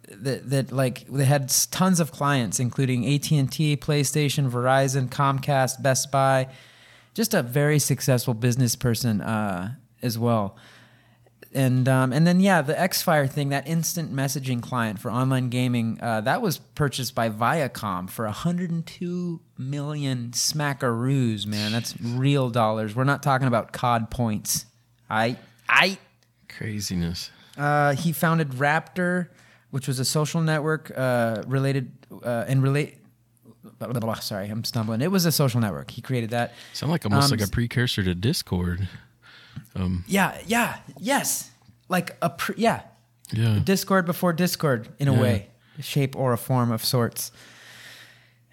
Speaker 2: that that like they had tons of clients, including AT and T, PlayStation, Verizon, Comcast, Best Buy. Just a very successful business person uh, as well. And um, and then yeah, the Xfire thing, that instant messaging client for online gaming, uh, that was purchased by Viacom for 102 million smackaroos, man. That's real dollars. We're not talking about COD points. I I
Speaker 1: Craziness.
Speaker 2: uh, he founded Raptr, which was a social network uh, related uh, and relate. Blah, blah, blah, sorry, I'm stumbling. It was a social network. He created that.
Speaker 1: Sound like almost
Speaker 2: Um,
Speaker 1: like a precursor to Discord.
Speaker 2: Um, yeah, yeah, yes, like a pre- yeah,
Speaker 1: Yeah.
Speaker 2: Discord before Discord in a
Speaker 1: Yeah.
Speaker 2: way, a shape or a form of sorts.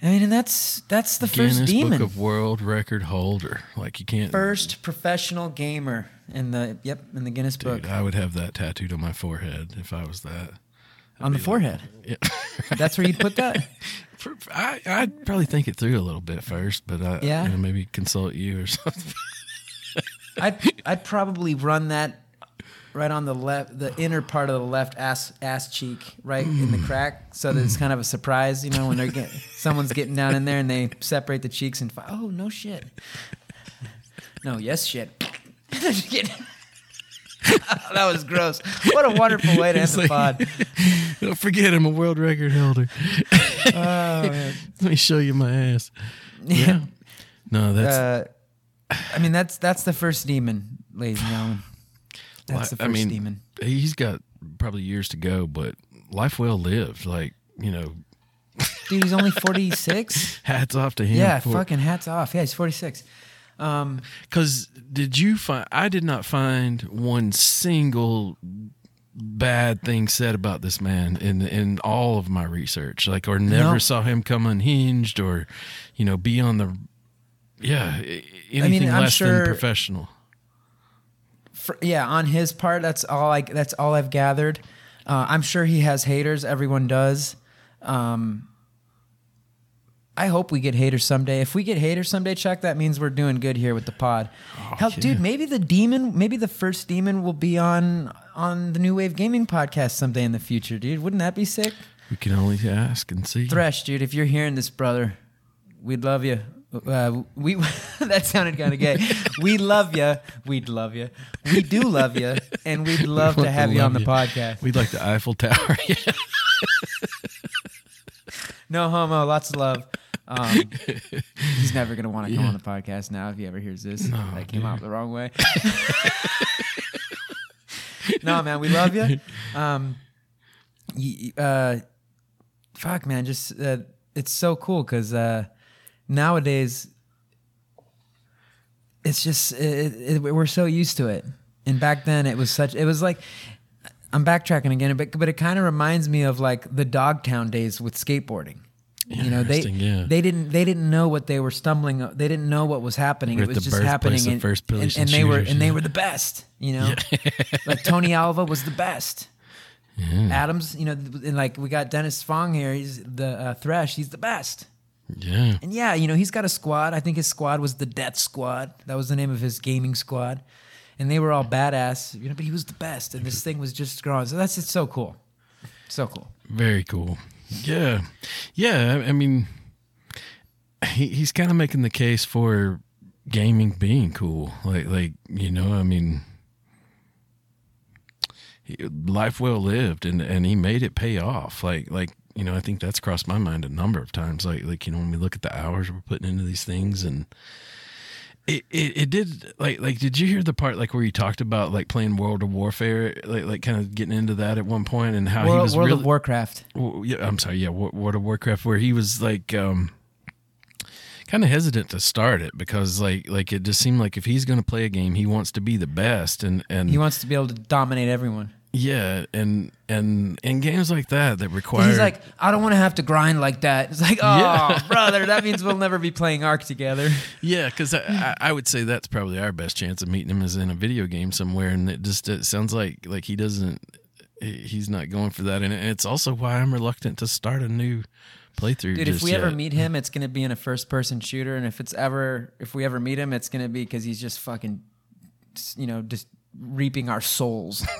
Speaker 2: I mean, and that's that's the first
Speaker 1: Guinness
Speaker 2: demon,
Speaker 1: Book of World Record holder. Like you can't.
Speaker 2: first professional gamer in the yep in the Guinness
Speaker 1: Dude,
Speaker 2: book
Speaker 1: I would have that tattooed on my forehead if I was that.
Speaker 2: on the forehead.
Speaker 1: Yeah.
Speaker 2: That's where you'd put that.
Speaker 1: I, I'd probably think it through a little bit first, but I,
Speaker 2: Yeah?
Speaker 1: you know, maybe consult you or something.
Speaker 2: I'd I'd probably run that right on the left, the inner part of the left ass ass cheek, right in the crack, so that it's kind of a surprise, you know, when they're getting someone's getting down in there and they separate the cheeks and fi- oh no shit, no yes shit. That was gross. What a wonderful way to end
Speaker 1: It's
Speaker 2: the pod.
Speaker 1: Don't forget, I'm a world record holder.
Speaker 2: Oh, man.
Speaker 1: Let me show you my ass. Yeah. No, that's.
Speaker 2: Uh, I mean, that's that's the first demon, ladies and gentlemen. That's the
Speaker 1: I
Speaker 2: first
Speaker 1: mean,
Speaker 2: demon.
Speaker 1: he's got probably years to go, but life well lived. Like you know,
Speaker 2: Dude, he's only forty six.
Speaker 1: hats off to him.
Speaker 2: Yeah,
Speaker 1: for,
Speaker 2: fucking hats off. Yeah, he's 46. Um,
Speaker 1: Because did you find? I did not find one single bad thing said about this man in in all of my research. Like, or never
Speaker 2: No.
Speaker 1: saw him come unhinged, or you know, be on the yeah anything
Speaker 2: I'm
Speaker 1: less
Speaker 2: sure-
Speaker 1: than professional.
Speaker 2: for, yeah, on his part, that's all I that's all I've gathered. Uh, I'm sure he has haters. Everyone does. Um, I hope we get haters someday. If we get haters someday, Chuck, that means we're doing good here with the pod. Hell,
Speaker 1: yeah.
Speaker 2: dude, maybe the demon, maybe the first demon will be on on the New Wave Gaming podcast someday in the future, dude. Wouldn't that be sick?
Speaker 1: We can only ask and see.
Speaker 2: Thresh, dude, if you're hearing this, brother, we'd love you. Uh, we that sounded kind of gay. We love you. We'd love you. We do love you, and we'd love to
Speaker 1: want to
Speaker 2: have you on the
Speaker 1: you.
Speaker 2: podcast.
Speaker 1: We'd like the Eiffel Tower. yeah.
Speaker 2: No homo, lots of love. Um, he's never gonna want to come on the podcast now if he ever hears this. That came out the wrong way. no, man, we love you. Um, y- uh, fuck, man, just uh, it's so cool because uh, nowadays it's just it, it, we're so used to it, and back then it was such. It was like I'm backtracking again, but but it kind of reminds me of like the Dogtown days with skateboarding. You know, they
Speaker 1: yeah.
Speaker 2: they didn't they didn't know what they were stumbling. They didn't know what was happening.
Speaker 1: We're
Speaker 2: it was just happening, and,
Speaker 1: first
Speaker 2: and,
Speaker 1: person
Speaker 2: and they were and they were the best. You know, like Tony Alva was the best. Adams, you know, and like we got Dennis Fong here. He's the uh, Thresh. He's the best.
Speaker 1: Yeah.
Speaker 2: And yeah, you know, he's got a squad. I think his squad was the Death Squad. That was the name of his gaming squad. And they were all badass, you know, but he was the best. And this thing was just growing. So that's it's so cool. So cool.
Speaker 1: Very cool. Yeah. Yeah. I mean, he, he's kind of making the case for gaming being cool. Like, like, you know, I mean, he, life well lived and, and he made it pay off. Like, like, you know, I think that's crossed my mind a number of times. Like, like, you know, when we look at the hours we're putting into these things and, it, it, it did like like did you hear the part like where you talked about like playing World of Warfare like like kind of getting into that at one point and how he
Speaker 2: World,
Speaker 1: was
Speaker 2: World
Speaker 1: really
Speaker 2: of Warcraft.
Speaker 1: well, yeah, I'm sorry. Yeah, Wo- World of Warcraft, where he was like, um, kind of hesitant to start it because like like it just seemed like if he's going to play a game, he wants to be the best, and and
Speaker 2: He wants to be able to dominate everyone.
Speaker 1: Yeah, and and in games like that that require
Speaker 2: He's like, I don't want to have to grind like that. It's like, oh,
Speaker 1: Yeah.
Speaker 2: brother, that means we'll never be playing Ark together.
Speaker 1: yeah, because I, I, would say that's probably our best chance of meeting him is in a video game somewhere, and it just it sounds like like he doesn't he's not going for that, and it's also why I'm reluctant to start a new playthrough.
Speaker 2: Dude, if we ever meet him, it's gonna be in a first-person shooter, and if it's ever, if we ever meet him, it's gonna be because he's just fucking, you know, just reaping our souls.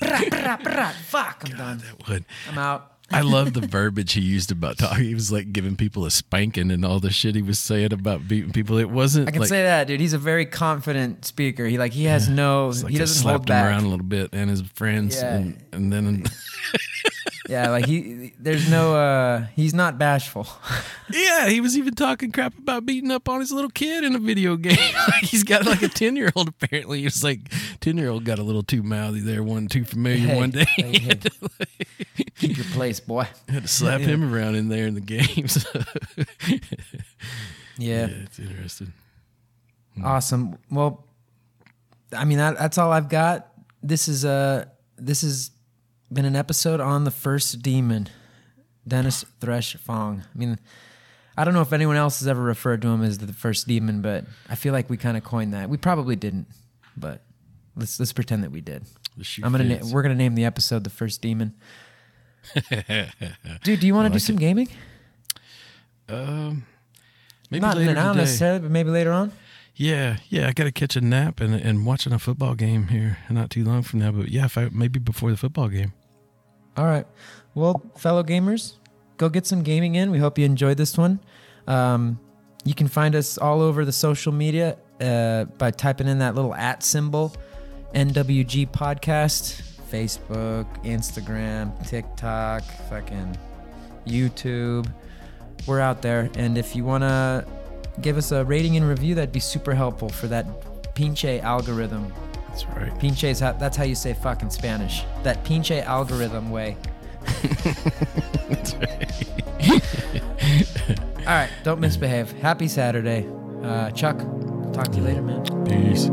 Speaker 2: Brah, brah, brah. Fuck, I'm done.
Speaker 1: that would.
Speaker 2: I'm out.
Speaker 1: I love the verbiage he used about talking. He was like giving people a spanking and all the shit he was saying about beating people. It wasn't
Speaker 2: I can
Speaker 1: like
Speaker 2: say that, dude. He's a very confident speaker. He like he has no,
Speaker 1: like
Speaker 2: he doesn't
Speaker 1: slapped
Speaker 2: hold back.
Speaker 1: him around a little bit and his friends,
Speaker 2: Yeah.
Speaker 1: and, and then
Speaker 2: Yeah, like he, there's no, uh he's not bashful.
Speaker 1: yeah, he was even talking crap about beating up on his little kid in a video game. like he's got like a ten year old. Apparently, he was like ten year old got a little too mouthy there, one too familiar
Speaker 2: Hey,
Speaker 1: one day.
Speaker 2: hey, hey. Keep your place, boy.
Speaker 1: had to slap him around in there in the games.
Speaker 2: Yeah.
Speaker 1: yeah, it's interesting.
Speaker 2: Awesome. Well, I mean that, that's all I've got. This is uh this has been an episode on the first demon, Dennis Thresh Fong. I mean, I don't know if anyone else has ever referred to him as the first demon, but I feel like we kind of coined that. We probably didn't, but let's let's pretend that we did. I'm gonna na- we're gonna name the episode the first demon. Dude, do you want to do some gaming?
Speaker 1: um, maybe
Speaker 2: Not
Speaker 1: later
Speaker 2: now necessarily, but maybe later on.
Speaker 1: Yeah, yeah, I got to catch a nap and and watching a football game here not too long from now. But yeah, if I, maybe before the football game.
Speaker 2: All right. Well, fellow gamers, go get some gaming in. We hope you enjoyed this one. Um, you can find us all over the social media uh, by typing in that little at symbol, NWG Podcast, Facebook, Instagram, TikTok, fucking YouTube. We're out there. And if you want to give us a rating and review, that'd be super helpful for that pinche algorithm.
Speaker 1: That's right.
Speaker 2: Pinche is how, that's how you say fuck in Spanish. That pinche algorithm way.
Speaker 1: That's right.
Speaker 2: All right, don't misbehave. Happy Saturday. Uh, Chuck, talk to you later, man.
Speaker 1: Peace.